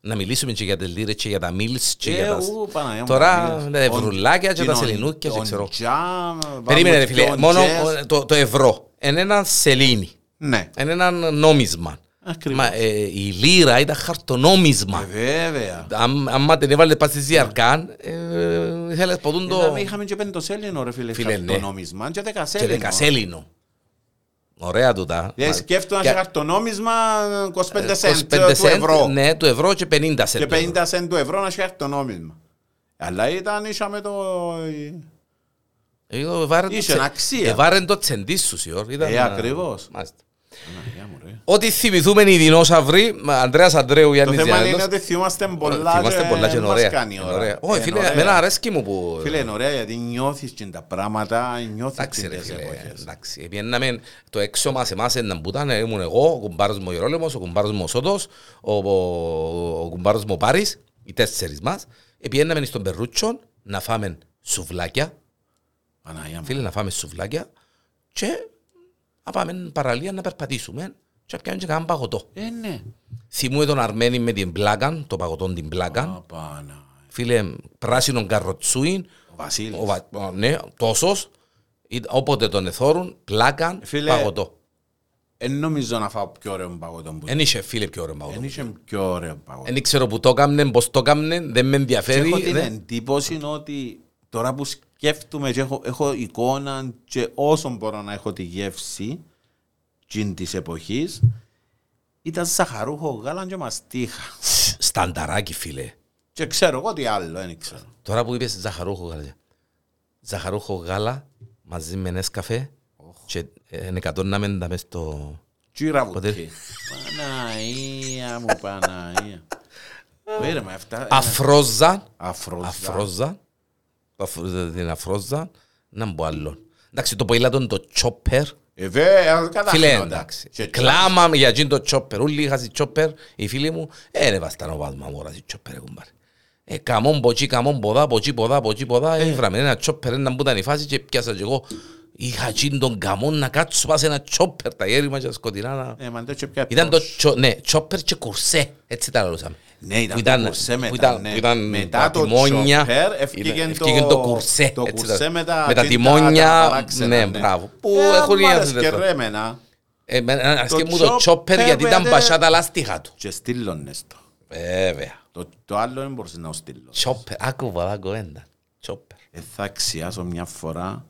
A: Να μιλήσουμε και για τις λίρες και για τα μίλς και
B: Ε,
A: για τα...
B: ου, Παναγιά μου,
A: Τώρα
B: τα
A: τα
B: μίλες.
A: ευρουλάκια και
B: Ο-
A: τα
B: τον-
A: σελινούκια και
B: τον
A: ξέρω.
B: τζαμ, πάμε
A: Περίμενε ρε
B: και
A: φίλε,
B: τον
A: μόνο
B: jazz.
A: το, το ευρώ. Είναι ένα σελήνι.
B: Ναι,
A: Είναι ένα νόμισμα.
B: Ακριβώς.
A: Μα, ε, η λίρα ήταν χαρτονόμισμα.
B: Ε, Βέβαια.
A: Αν- Άμα την έβαλε πας στη Ζιαρκάν, ε, ήθελες ποτούν το...
B: Είδαμε, Είχαμε και πεντοσέλινο ρε φίλε,
A: Φίλε, ναι.
B: χαρτονόμισμα και
A: Και
B: δεκασέλινο.
A: δεκασέλινο. Ωραία τούτα.
B: Ε,
A: Μα-
B: σκέφτομαι
A: και-
B: ένα χαρτονόμισμα 25
A: ε,
B: σέντ
A: 25
B: του ευρώ.
A: Ναι, του ευρώ και 50 σέντ.
B: Και
A: του ευρώ.
B: 50 σέντ του ευρώ να έχει χαρτονόμισμα. Αλλά ήταν, είχαμε το...
A: Ε, εβάρεν το
B: Είχε
A: τσε-
B: αξία.
A: εβάρεν το τσεντής σου, σιόρ. Ήταν,
B: Ε,
A: α,
B: ακριβώς.
A: μάλιστα.
B: Παναγιά μου, ρε.
A: Ό,τι θυμηθούμε οι δεινόσαυροι, μα, Ανδρέας Αντρέου,
B: Το
A: Γιάννης
B: θέμα είναι
A: Διάννος,
B: ότι θυμάστε πολλά
A: θυμάστε πολλά και είναι
B: μας
A: ωραία.
B: κάνει
A: Είναι
B: ώρα.
A: ωραία. Όχι,
B: Είναι
A: φίλε,
B: ωραία.
A: εμένα αρέσκει μου που...
B: Φίλε, είναι ωραία γιατί νιώθεις και τα πράγματα, νιώθεις
A: Εντάξει
B: και
A: ρε
B: τις
A: φίλε,
B: εποχές.
A: εντάξει. Επιέναμε το έξω μας εμάς έναν που ήταν, ήμουν εγώ, ο κουμπάρος μου ο Ιερόλεμος, ο κουμπάρος μου ο Σώτος, ο, ο, ο κουμπάρος μου ο Πάρης, οι τέσσερις μας. Επιέναμε στον Περούτσον να φάμε σουβλάκια,
B: Παναγιά μου.
A: φίλε να φάμε σουβλάκια και να πάμε παραλία να περπατήσουμε και να πιάνουμε και κανέναν παγωτό.
B: Ε, ναι.
A: Θυμούμε τον Αρμένη με την πλάκα, το παγωτό την πλάκα.
B: Α, Πανα.
A: Φίλε, πράσινο καροτσούιν,
B: Ο Βασίλης.
A: ο, Βα- ο- ναι, τόσος, Ή- όποτε τον εθώρουν, πλάκαν,
B: Φίλε,
A: παγωτό.
B: Εν νομίζω να φάω πιο ωραίο παγωτό που
A: Εν είχε φίλε πιο ωραίο παγωτό.
B: Εν είχε πιο ωραίο παγωτό.
A: Δεν ξέρω που το έκαμνε, πώς το έκαμνε, δεν με
B: Και
A: ενδιαφέρει.
B: έχω την
A: δεν-
B: εντύπωση ότι τώρα που σκέφτομαι και έχω, έχω εικόνα και όσο μπορώ να έχω τη γεύση τζιν της εποχής ήταν ζαχαρούχο γάλα και μαστίχα.
A: Στανταράκι φίλε.
B: Και ξέρω εγώ τι άλλο, δεν ξέρω.
A: Τώρα που είπες ζαχαρούχο γάλα. Ζαχαρούχο γάλα μαζί με νέσκαφε και ε, ενεκατώναμε τα μες στο...
B: Τσίρα
A: Ποτέ.
B: βουτή. Παναία μου, Παναία. Πήρε με αυτά.
A: Αφρόζα.
B: Αφρόζα.
A: Αφρόζα. Αφρόζα, την αφρόζα. Να μπω άλλον. Εντάξει, το ποηλάτον το τσόπερ.
B: Ε, βέβαια, κατά
A: Φίλε,
B: χιλιόντα.
A: εντάξει.
B: Και
A: Κλάμα για εκείνο το τσόπερ. Ούλοι είχαν τσόπερ. Οι φίλοι μου, ε, ρε βάσταν ο βάσμα μου, ώρας τσόπερ, κουμπάρε. Ε, καμόν ποτσί, καμόν ποδά, ποτσί, ποδά, ποτσί, ποδά. Ε, βράμε ένα τσόπερ, ένα που ήταν η φάση και πιάσα και εγώ. Είχα εκείνο τον καμόν να κάτσω πας ένα τσόπερ, τα γέρημα και τα σκοτεινά. να-
B: Ε, μα τέτοιο πια
A: Ήταν το
B: τόσο.
A: τσο- ναι, τσόπερ και κουρσέ, έτσι τα λαλούσαμε.
B: Ναι, ήταν
A: Που
B: το κουρσέ
A: που
B: μετά,
A: ήταν-
B: ναι.
A: που ήταν
B: Μετά
A: τα
B: το
A: τιμόνια,
B: τσόπερ ευκήγεν
A: ήταν-
B: το-
A: ευκήγεν το κουρσέ.
B: το
A: έτσι
B: κουρσέ
A: τα-
B: με τα-
A: με τα
B: τζιν τα-
A: τιμόνια,
B: τα παράξενα,
A: ναι,
B: ναι.
A: μπράβο. Που
B: Ε,
A: έχουν
B: μ' άρεσε
A: οι
B: και ρε εμένα.
A: Εμένα αρέσκει
B: Το
A: μου το τσόπερ
B: chopper,
A: γιατί ήταν
B: βέβαια.
A: μπασιά τα λάστιχα του.
B: Και στείλωνες το.
A: Βέβαια.
B: Το, το άλλο δεν μπορούσε να το στείλω.
A: Τσόπερ, άκου πολλά κουβέντα. Τσόπερ.
B: Ε, θα αξιάσω μια φορά.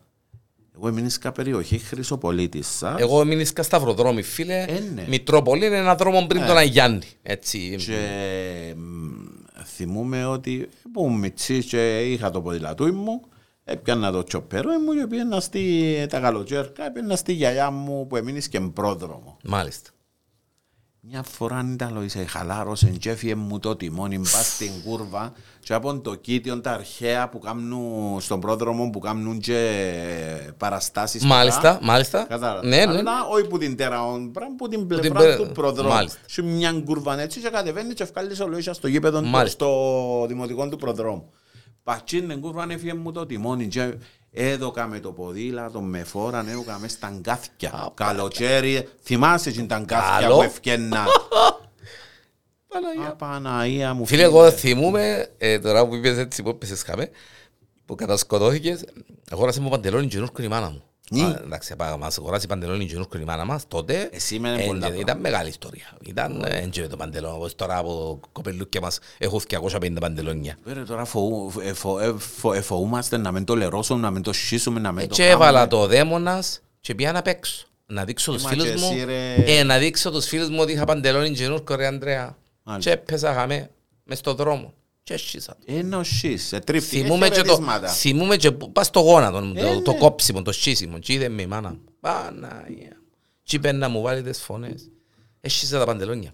B: Εγώ έμεινε περιοχή Χρυσοπολίτης σας.
A: Εγώ έμεινε στα Σταυροδρόμι, φίλε.
B: Ε, ναι.
A: Μητρόπολη είναι ένα δρόμο πριν
B: Ναι.
A: τον Αγιάννη. Έτσι.
B: Και μ, θυμούμαι ότι που μητσής και είχα το ποδηλατούι μου, έπιανα το τσοπέρο μου και πήγαινα στη, τα καλοτζέρκα, πήγαινα στη γιαγιά μου που έμεινε και πρόδρομο.
A: Μάλιστα.
B: Μια φορά ήταν λόγισε χαλάρωσε και έφυγε μου το τιμόνι πας στην κούρβα και από το κήτιο τα αρχαία που κάνουν στον πρόδρομο που κάνουν και παραστάσεις
A: Μάλιστα,
B: τώρα.
A: μάλιστα.
B: Κατάλαβα.
A: Ναι, ναι.
B: Αλλά όχι που την τέρα, πράγμα που την
A: την
B: πλευρά
A: πε-
B: του προδρόμου.
A: Μάλιστα.
B: Σε μια κούρβα έτσι και κατεβαίνεις και ευκάλλεις ο Λοΐσας στο γήπεδο του,
A: Μάλιστα.
B: στο δημοτικό του προδρόμου. Πατσίν την κούρβα έφυγε μου το τιμόνι και έδωκα με το ποδήλατο, με φόραν, έδωκα μες στα γκάθια. Καλοκαίρι, θυμάσαι την τα γκάθια
A: Καλό.
B: που ευκαιρνά.
A: Παναγία.
B: Α, Παναγία μου.
A: Φίλε, εγώ θυμούμαι, ε, τώρα που είπες έτσι που έπεσες χαμέ, που κατασκοτώθηκες, αγόρασε μου παντελόνι και η μάνα μου.
B: Ναι.
A: Α, Εντάξει, πά- μας αγοράσει παντελόνι και η μάνα μας, τότε
B: Εσύ με
A: ε,
B: πολλά
A: ε, ήταν μεγάλη ιστορία. Ήταν ε, έτσι το παντελόνι, όπως τώρα από κοπελούκια μας έχω 250 παντελόνια.
B: Βέβαια τώρα φοού- ε, φο- ε, φο- ε, φοούμαστε να μην το λερώσουμε, να μην το σχίσουμε, να μην το
A: Και έβαλα το δαίμονας και πήγα να παίξω. Να δείξω τους
B: Μα
A: φίλους
B: και
A: μου,
B: εσύ, ρε.
A: ε, να δείξω τους φίλους μου ότι είχα παντελόνι και ρε Ανδρέα.
B: Μάλιστα.
A: Και έπαιζα χαμέ, μες στον δρόμο. Και έσχισα.
B: Ένα σχίς, ε, τρίφτηκε
A: Θυμούμαι και, το,
B: χαιρετίσματα.
A: θυμούμαι και που- πας στο γόνατο, το,
B: Ε,
A: το
B: ναι.
A: κόψιμο, το σχίσιμο. Και είδε με η μάνα μου. Παναγία. Και είπε να μου βάλει τις φωνές. Έσχισα τα παντελόνια.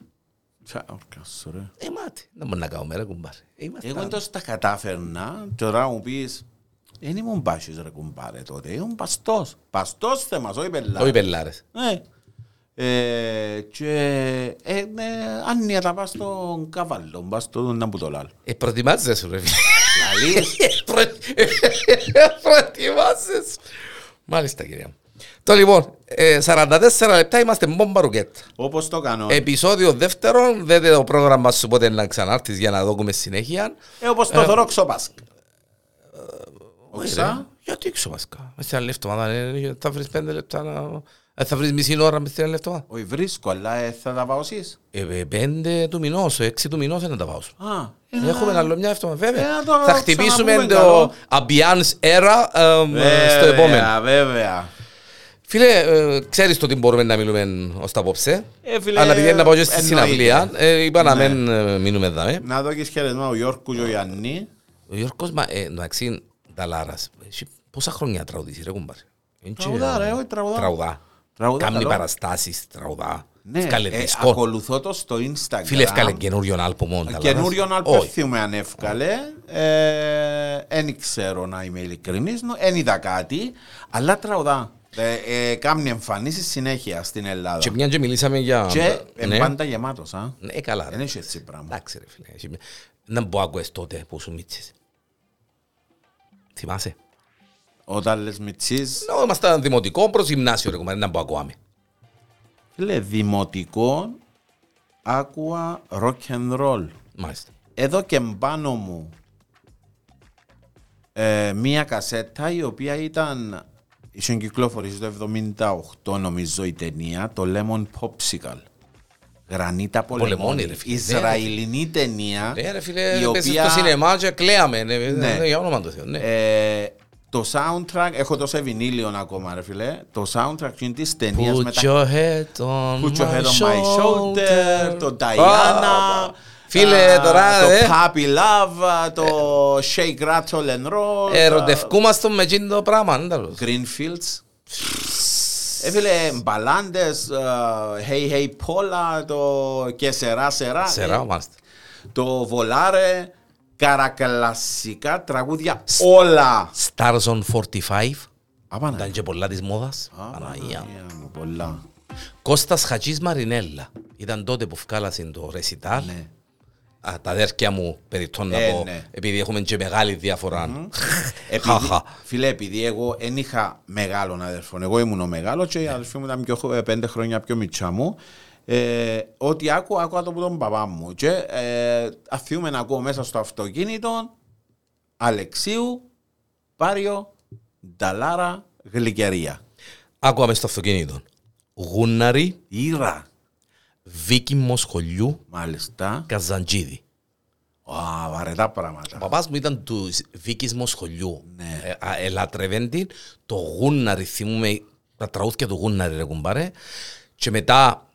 B: Τσα, όρκα σου, ρε.
A: Ε, μάτι. Δεν μπορεί να κάνω μέρα κουμπάρε. Ε, είμαστε
B: Εγώ
A: άντρες.
B: εντός τα κατάφερνα, τώρα μου πεις, δεν ήμουν μπάσιος ρε κουμπάρε τότε, ήμουν παστός. Παστός θέμας, όχι πελάρ.
A: Όχι πελάρες.
B: Ναι. Ε, και ε, με, άνοια τα πας στον καβάλο, πας στον να που το λάλλω.
A: Ε, προετοιμάζεσαι σου ρε φίλε.
B: Λαλείς,
A: Προ- Προετοιμάζεσαι. Μάλιστα κυρία μου. Το λοιπόν, ε, 44 λεπτά είμαστε μπόμπα ρουκέτα.
B: Όπως το κάνω.
A: Επισόδιο δεύτερο, δείτε το πρόγραμμας σου πότε να ξανάρθεις για να δούμε συνέχεια.
B: Ε, όπως το θωρώ ξοπάσκ.
A: Όχι,
B: Όσα.
A: ρε. Γιατί ξοπάσκα. Μες σε ένα λεπτό, θα βρεις πέντε λεπτά να... ε, Θα βρεις μισή ώρα μες σε ένα λεπτό.
B: Όχι βρίσκω, αλλά ε, θα τα πάω εσείς;
A: Ε, ε, πέντε του μηνός, έξι του μηνός είναι τα πάω σου.
B: Α, ε,
A: Έχουμε άλλο μια εβδομάδα, βέβαια.
B: Ε, να το
A: Θα χτυπήσουμε
B: ξαναπούμε,
A: το
B: καλό.
A: ambiance era εμ, στο
B: βέβαια,
A: επόμενο.
B: Βέβαια.
A: Φίλε, ε, ξέρεις το τι μπορούμε να μιλούμε ως τα απόψε.
B: Ε, φίλε,
A: Αλλά επειδή είναι να πάω και στη
B: εννοείται.
A: συναυλία, ε, είπα να
B: Ναι.
A: μην ε, μείνουμε εδώ. ε.
B: Να δω και χαιρετισμό ο Γιώργου και ο Γιάννη.
A: Ο Γιώργος, μα, ε, εντάξει, Νταλάρας, έχει πόσα χρόνια τραγουδήσεις ρε κουμπάρε; Είναι και-
B: Τραγουδά, ρε, όχι, τραγουδά.
A: Τραγουδά.
B: Τραγουδά,
A: Κάμνει
B: καλό.
A: παραστάσεις, τραγουδά.
B: Ναι,
A: Ευκάλε
B: ε,
A: δίσκο.
B: ακολουθώ το στο Instagram.
A: Φίλε, ευκάλε καινούριον άλμπομ ο Νταλάρας.
B: Καινούριον
A: Όχι.
B: αλπεύθυμε αν εύκαλε. Δεν ξέρω να είμαι ειλικρινής, δεν είδα κάτι, αλλά τραγουδά. Ε, ε, Κάμνει εμφανίσεις συνέχεια στην Ελλάδα.
A: Και μια και μιλήσαμε για...
B: Και
A: ναι.
B: ε, πάντα γεμάτος, α.
A: Ναι, καλά.
B: Δεν έχει έτσι πράγμα.
A: Εντάξει ρε φίλε. έχει μια- Να μπω άκουες τότε που σου μίτσες. Θυμάσαι;
B: Όταν λες μητσής,
A: Ναι, ήμασταν δημοτικό προς γυμνάσιο ρε κουμπάρε, να μπω ακούαμε.
B: φίλε, δημοτικό, άκουα rock and roll.
A: Μάλιστα.
B: Εδώ και πάνω μου ε, μία κασέτα η οποία ήταν είχε κυκλοφορήσει το 78 νομίζω η ταινία το Lemon Popsicle Γρανίτα
A: Πολεμόνι,
B: Πολεμόνι
A: ρε φίλε.
B: Ισραηλινή ταινία
A: Ναι ρε φίλε,
B: η
A: πες
B: οποία-
A: στο σινεμά και κλαίαμε. ναι,
B: Ναι.
A: ναι, Για όνομα του Θεού. ναι.
B: ε, το soundtrack, έχω το σε βινίλιο ακόμα ρε φίλε το soundtrack είναι της ταινίας με
A: Put
B: τα
A: your head on
B: Put your
A: my
B: head on my shoulder,
A: shoulder.
B: το
A: Α,
B: Diana.
A: Φίλε,
B: α,
A: τώρα,
B: Το
A: ε.
B: Puppy Love, το Shake Rattle and Roll.
A: Ερωτευκούμαστε με εκείνο το πράγμα. ναι, τέλος.
B: Greenfields. Έφυλε μπαλάντες, ε, Hey Hey Pola, το και σερά σερά.
A: Σερά,
B: ε,
A: μάλιστα.
B: Το Βολάρε, καρακλασικά τραγούδια όλα.
A: Stars on 45.
B: Απανά.
A: Ήταν και πολλά της μόδας. Παναγία μου.
B: Παναγία μου, πολλά.
A: Κώστας Χατζής Μαρινέλα. Ήταν τότε που φκάλασαν το ρεσιτάλ.
B: Ναι.
A: Α, τα αδέρφια μου περιπτών να
B: Ε,
A: πω,
B: ναι.
A: επειδή έχουμε και μεγάλη διαφορά.
B: Επειδή,
A: Χαχα.
B: φίλε, επειδή εγώ δεν είχα μεγάλον αδερφό, εγώ ήμουν ο μεγάλος και η αδερφή μου ήταν πιο, ε, πέντε χρόνια πιο μιτσά μου. Ε, ό,τι άκουα, άκουα το από τον παπά μου. Και ε, αφιούμε να ακούω μέσα στο αυτοκίνητο Αλεξίου, Πάριο, Νταλάρα, Γλυκερία.
A: Άκουαμε στο αυτοκίνητο. Γούναρη,
B: Ήρα,
A: Βίκη Μοσχολιού,
B: μάλιστα.
A: Καζαντζίδη.
B: Α, βαρετά
A: Ο
B: πράγματα.
A: παπάς μου ήταν του Βίκης Μοσχολιού.
B: Ναι.
A: Ε, α, Ελάτρευεν την. Το γούναρη, θυμούμε τα τραγούδια του γούναρη ρε κουμπάρε. Και μετά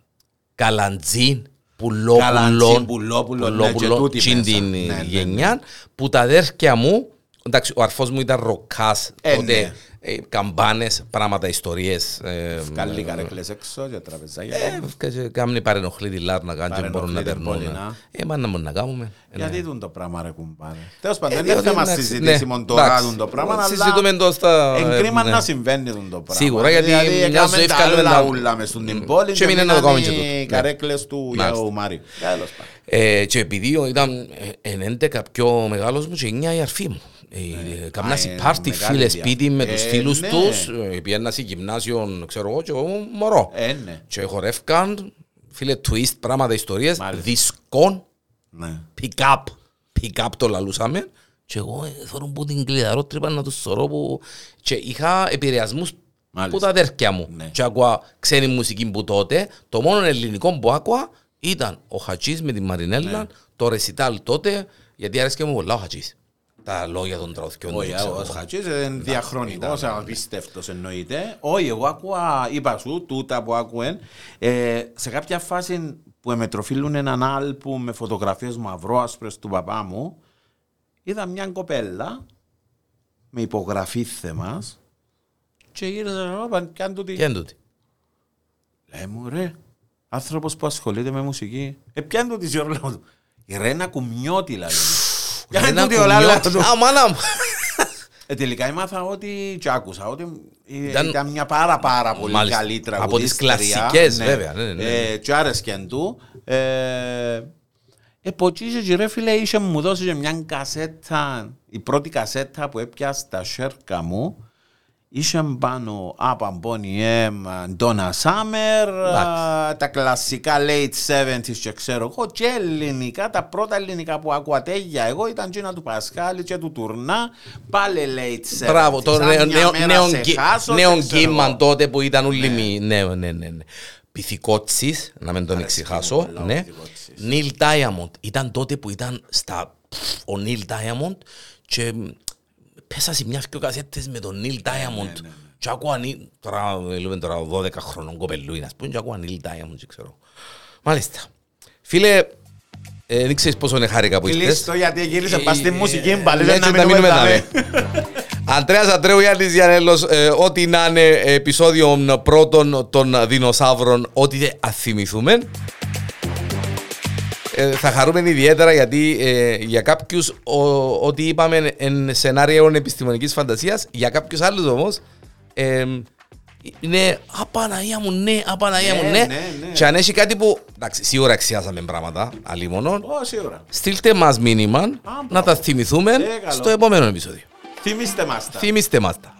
A: Καλαντζίν, Πουλόπουλο.
B: Καλαντζίν, Πουλόπουλο, ναι, και τούτη
A: τσιν
B: μέσα.
A: την
B: Ναι, ναι, ναι.
A: γενιά. Που τα αδέρφια μου, εντάξει, ο αρφός μου ήταν ροκάς.
B: Ε,
A: τότε
B: ναι.
A: Ε, καμπάνες, πράγματα, ιστορίες. Ε,
B: Καλή καρέκλες έξω και τραπεζάκια.
A: ε, και Κάμνη παρενοχλεί τη λάρνα καν και μπορούν να
B: Παρενοχλεί την
A: περνούν.
B: πόλη, να.
A: Ε, μα να μπορούμε να κάνουμε. Ε, ναι.
B: Γιατί δουν το πράγμα ρε κουμπάρε. Τέλος πάντων,
A: Ε,
B: δεν είναι
A: διότι,
B: θέμα
A: εντάξει,
B: συζήτηση
A: ναι,
B: μόνο τώρα
A: εντάξει.
B: δουν το πράγμα, αλλά
A: Συζητούμε το στα...
B: εγκρίμα
A: ναι.
B: να συμβαίνει δουν το πράγμα.
A: Σίγουρα, γιατί μια
B: έκαμε
A: ζωή
B: τα
A: βγάλουμε τα-
B: άλλα μες στην πόλη
A: Και μείνε να το κάνουμε και τούτο.
B: οι
A: Ναι.
B: καρέκλες του
A: Μάλιστα.
B: Γιώργου Μάριου. Τέλος πάντων.
A: Ε, και επειδή ήταν ε, εν 11 πιο μεγάλος μου και 9 η αρφή μου. Ε, Καμνάσει
B: Α, ε,
A: πάρτι
B: μεγάλη
A: φίλες
B: διά-
A: σπίτι με τους
B: Ε,
A: φίλους
B: ναι.
A: τους. ε, Πιένα σε γυμνάσιο, ξέρω εγώ, και εγώ μωρό.
B: Ε, ναι.
A: Και χορεύκαν, φίλε, twist, πράγματα, ιστορίες,
B: Μάλιστα.
A: δισκόν,
B: Ναι.
A: pick-up, pick-up το λαλούσαμε. Και εγώ ε, θέλω που την κλειδαρότρυπα να τους θωρώ που... Και είχα επηρεασμούς
B: Μάλιστα.
A: που τα αδέρφια μου.
B: Ναι.
A: Και άκουα ξένη μουσική που τότε, το μόνο ελληνικό που άκουα ήταν ο Χατσής με τη Μαρινέλα,
B: Ναι.
A: το ρεσιτάλ τότε, γιατί άρεσε μου πολλά ο Χατσής. Τα λόγια των τραγουδιών.
B: Όχι,
A: ξέρω
B: ο
A: εγώ.
B: Χατζής είναι διαχρονικός,
A: ήταν,
B: απίστευτος εννοείται. Όχι, εγώ άκουα, είπα σου, τούτα που άκουεν. Ε, σε κάποια φάση που εμετροφίλουν έναν άλπου με φωτογραφίες μαυρό-άσπρες του παπά μου, είδα μια κοπέλα με υπογραφή θεμάς και ήρθε να πω, κάνε τούτη.
A: Και εν τούτη.
B: Λέει μου ρε, άνθρωπος που ασχολείται με μουσική. Ε, πιάνε τούτη σε όλο του. Η Ρένα Κουμιώτη λέει. Πιάνε
A: Ένα
B: τούτη όλα
A: κουνιό-
B: του.
A: Α, μάνα μου.
B: Ε, τελικά έμαθα ότι και άκουσα ότι ήταν,
A: Ήταν-
B: ήταν μια πάρα πάρα πολύ
A: Μάλιστα.
B: καλή
A: Από
B: τραγουδίστρια.
A: τις κλασικές, βέβαια, ναι, ναι, ναι.
B: Ε, και άρεσκεν του. Ε, ε, ποτσίσε και ρε φίλε είχε μου δώσει και μια κασέτα, η πρώτη κασέτα που έπια στα σέρκα μου Είχε πάνω Απαμπόνι Εμ, Ντόνα Σάμερ, τα κλασικά late 70s και ξέρω εγώ και ελληνικά, τα πρώτα ελληνικά που άκουα τέγια εγώ ήταν Τζίνα του Πασχάλη και του Τουρνά, πάλι late 70s.
A: Μπράβο, το
B: Αν
A: νέο-
B: μια
A: νέο-
B: μέρα
A: νέο
B: σε
A: γκί-
B: χάσω,
A: νέο
B: δεν ξέρω
A: γκίμαν
B: εγώ.
A: τότε που ήταν όλοι μη. Ναι, ναι, ναι. ναι. Πυθικότσης, να μην τον
B: Αρέσκει
A: εξηχάσω.
B: μου πολλά ο
A: Ναι.
B: Πυθικότσης.
A: Νίλ Diamond. Ήταν τότε που ήταν στα. Ο Νίλ Diamond και μ, πέσα σε μια δυο κασέτες με τον Νίλ Diamond. Και άκουα Νίλ, τώρα μιλούμε τώρα 12 χρονών κοπελούι, ας πούμε, και άκουα Νίλ Diamond, και ξέρω. Μάλιστα. Φίλε, ε, δεν ξέρεις πόσο είναι χάρηκα που ήρθες.
B: Κλείστο γιατί γύρισε πας στη
A: Ε,
B: μουσική πάλι,
A: ναι,
B: δεν
A: και
B: να
A: να
B: μείνουμε
A: μείνουμε
B: δάμε.
A: Αντρέας Αντρέου Γιάννης Γιαννέλος, ε, ό,τι να είναι επεισόδιο πρώτων των δεινοσαύρων, ό,τι δεν αθυμηθούμε. Ε, θα χαρούμε ιδιαίτερα γιατί ε, για κάποιους ο- ό,τι είπαμε εν σενάριο επιστημονικής φαντασίας, για κάποιους άλλους όμως ε, είναι «Απαναγία μου, ναι, απαναγία μου,
B: Ναι,
A: ναι».
B: ναι, ναι.
A: Και αν έχει κάτι που, εντάξει, σίγουρα αξιάσαμε πράγματα, αλλήμωνο,
B: Ω, σίγουρα.
A: στείλτε μας μήνυμα να τα θυμηθούμε
B: Ε, καλό.
A: στο επόμενο επεισόδιο.
B: Θυμήστε μας τα.
A: Θυμήστε μας τα.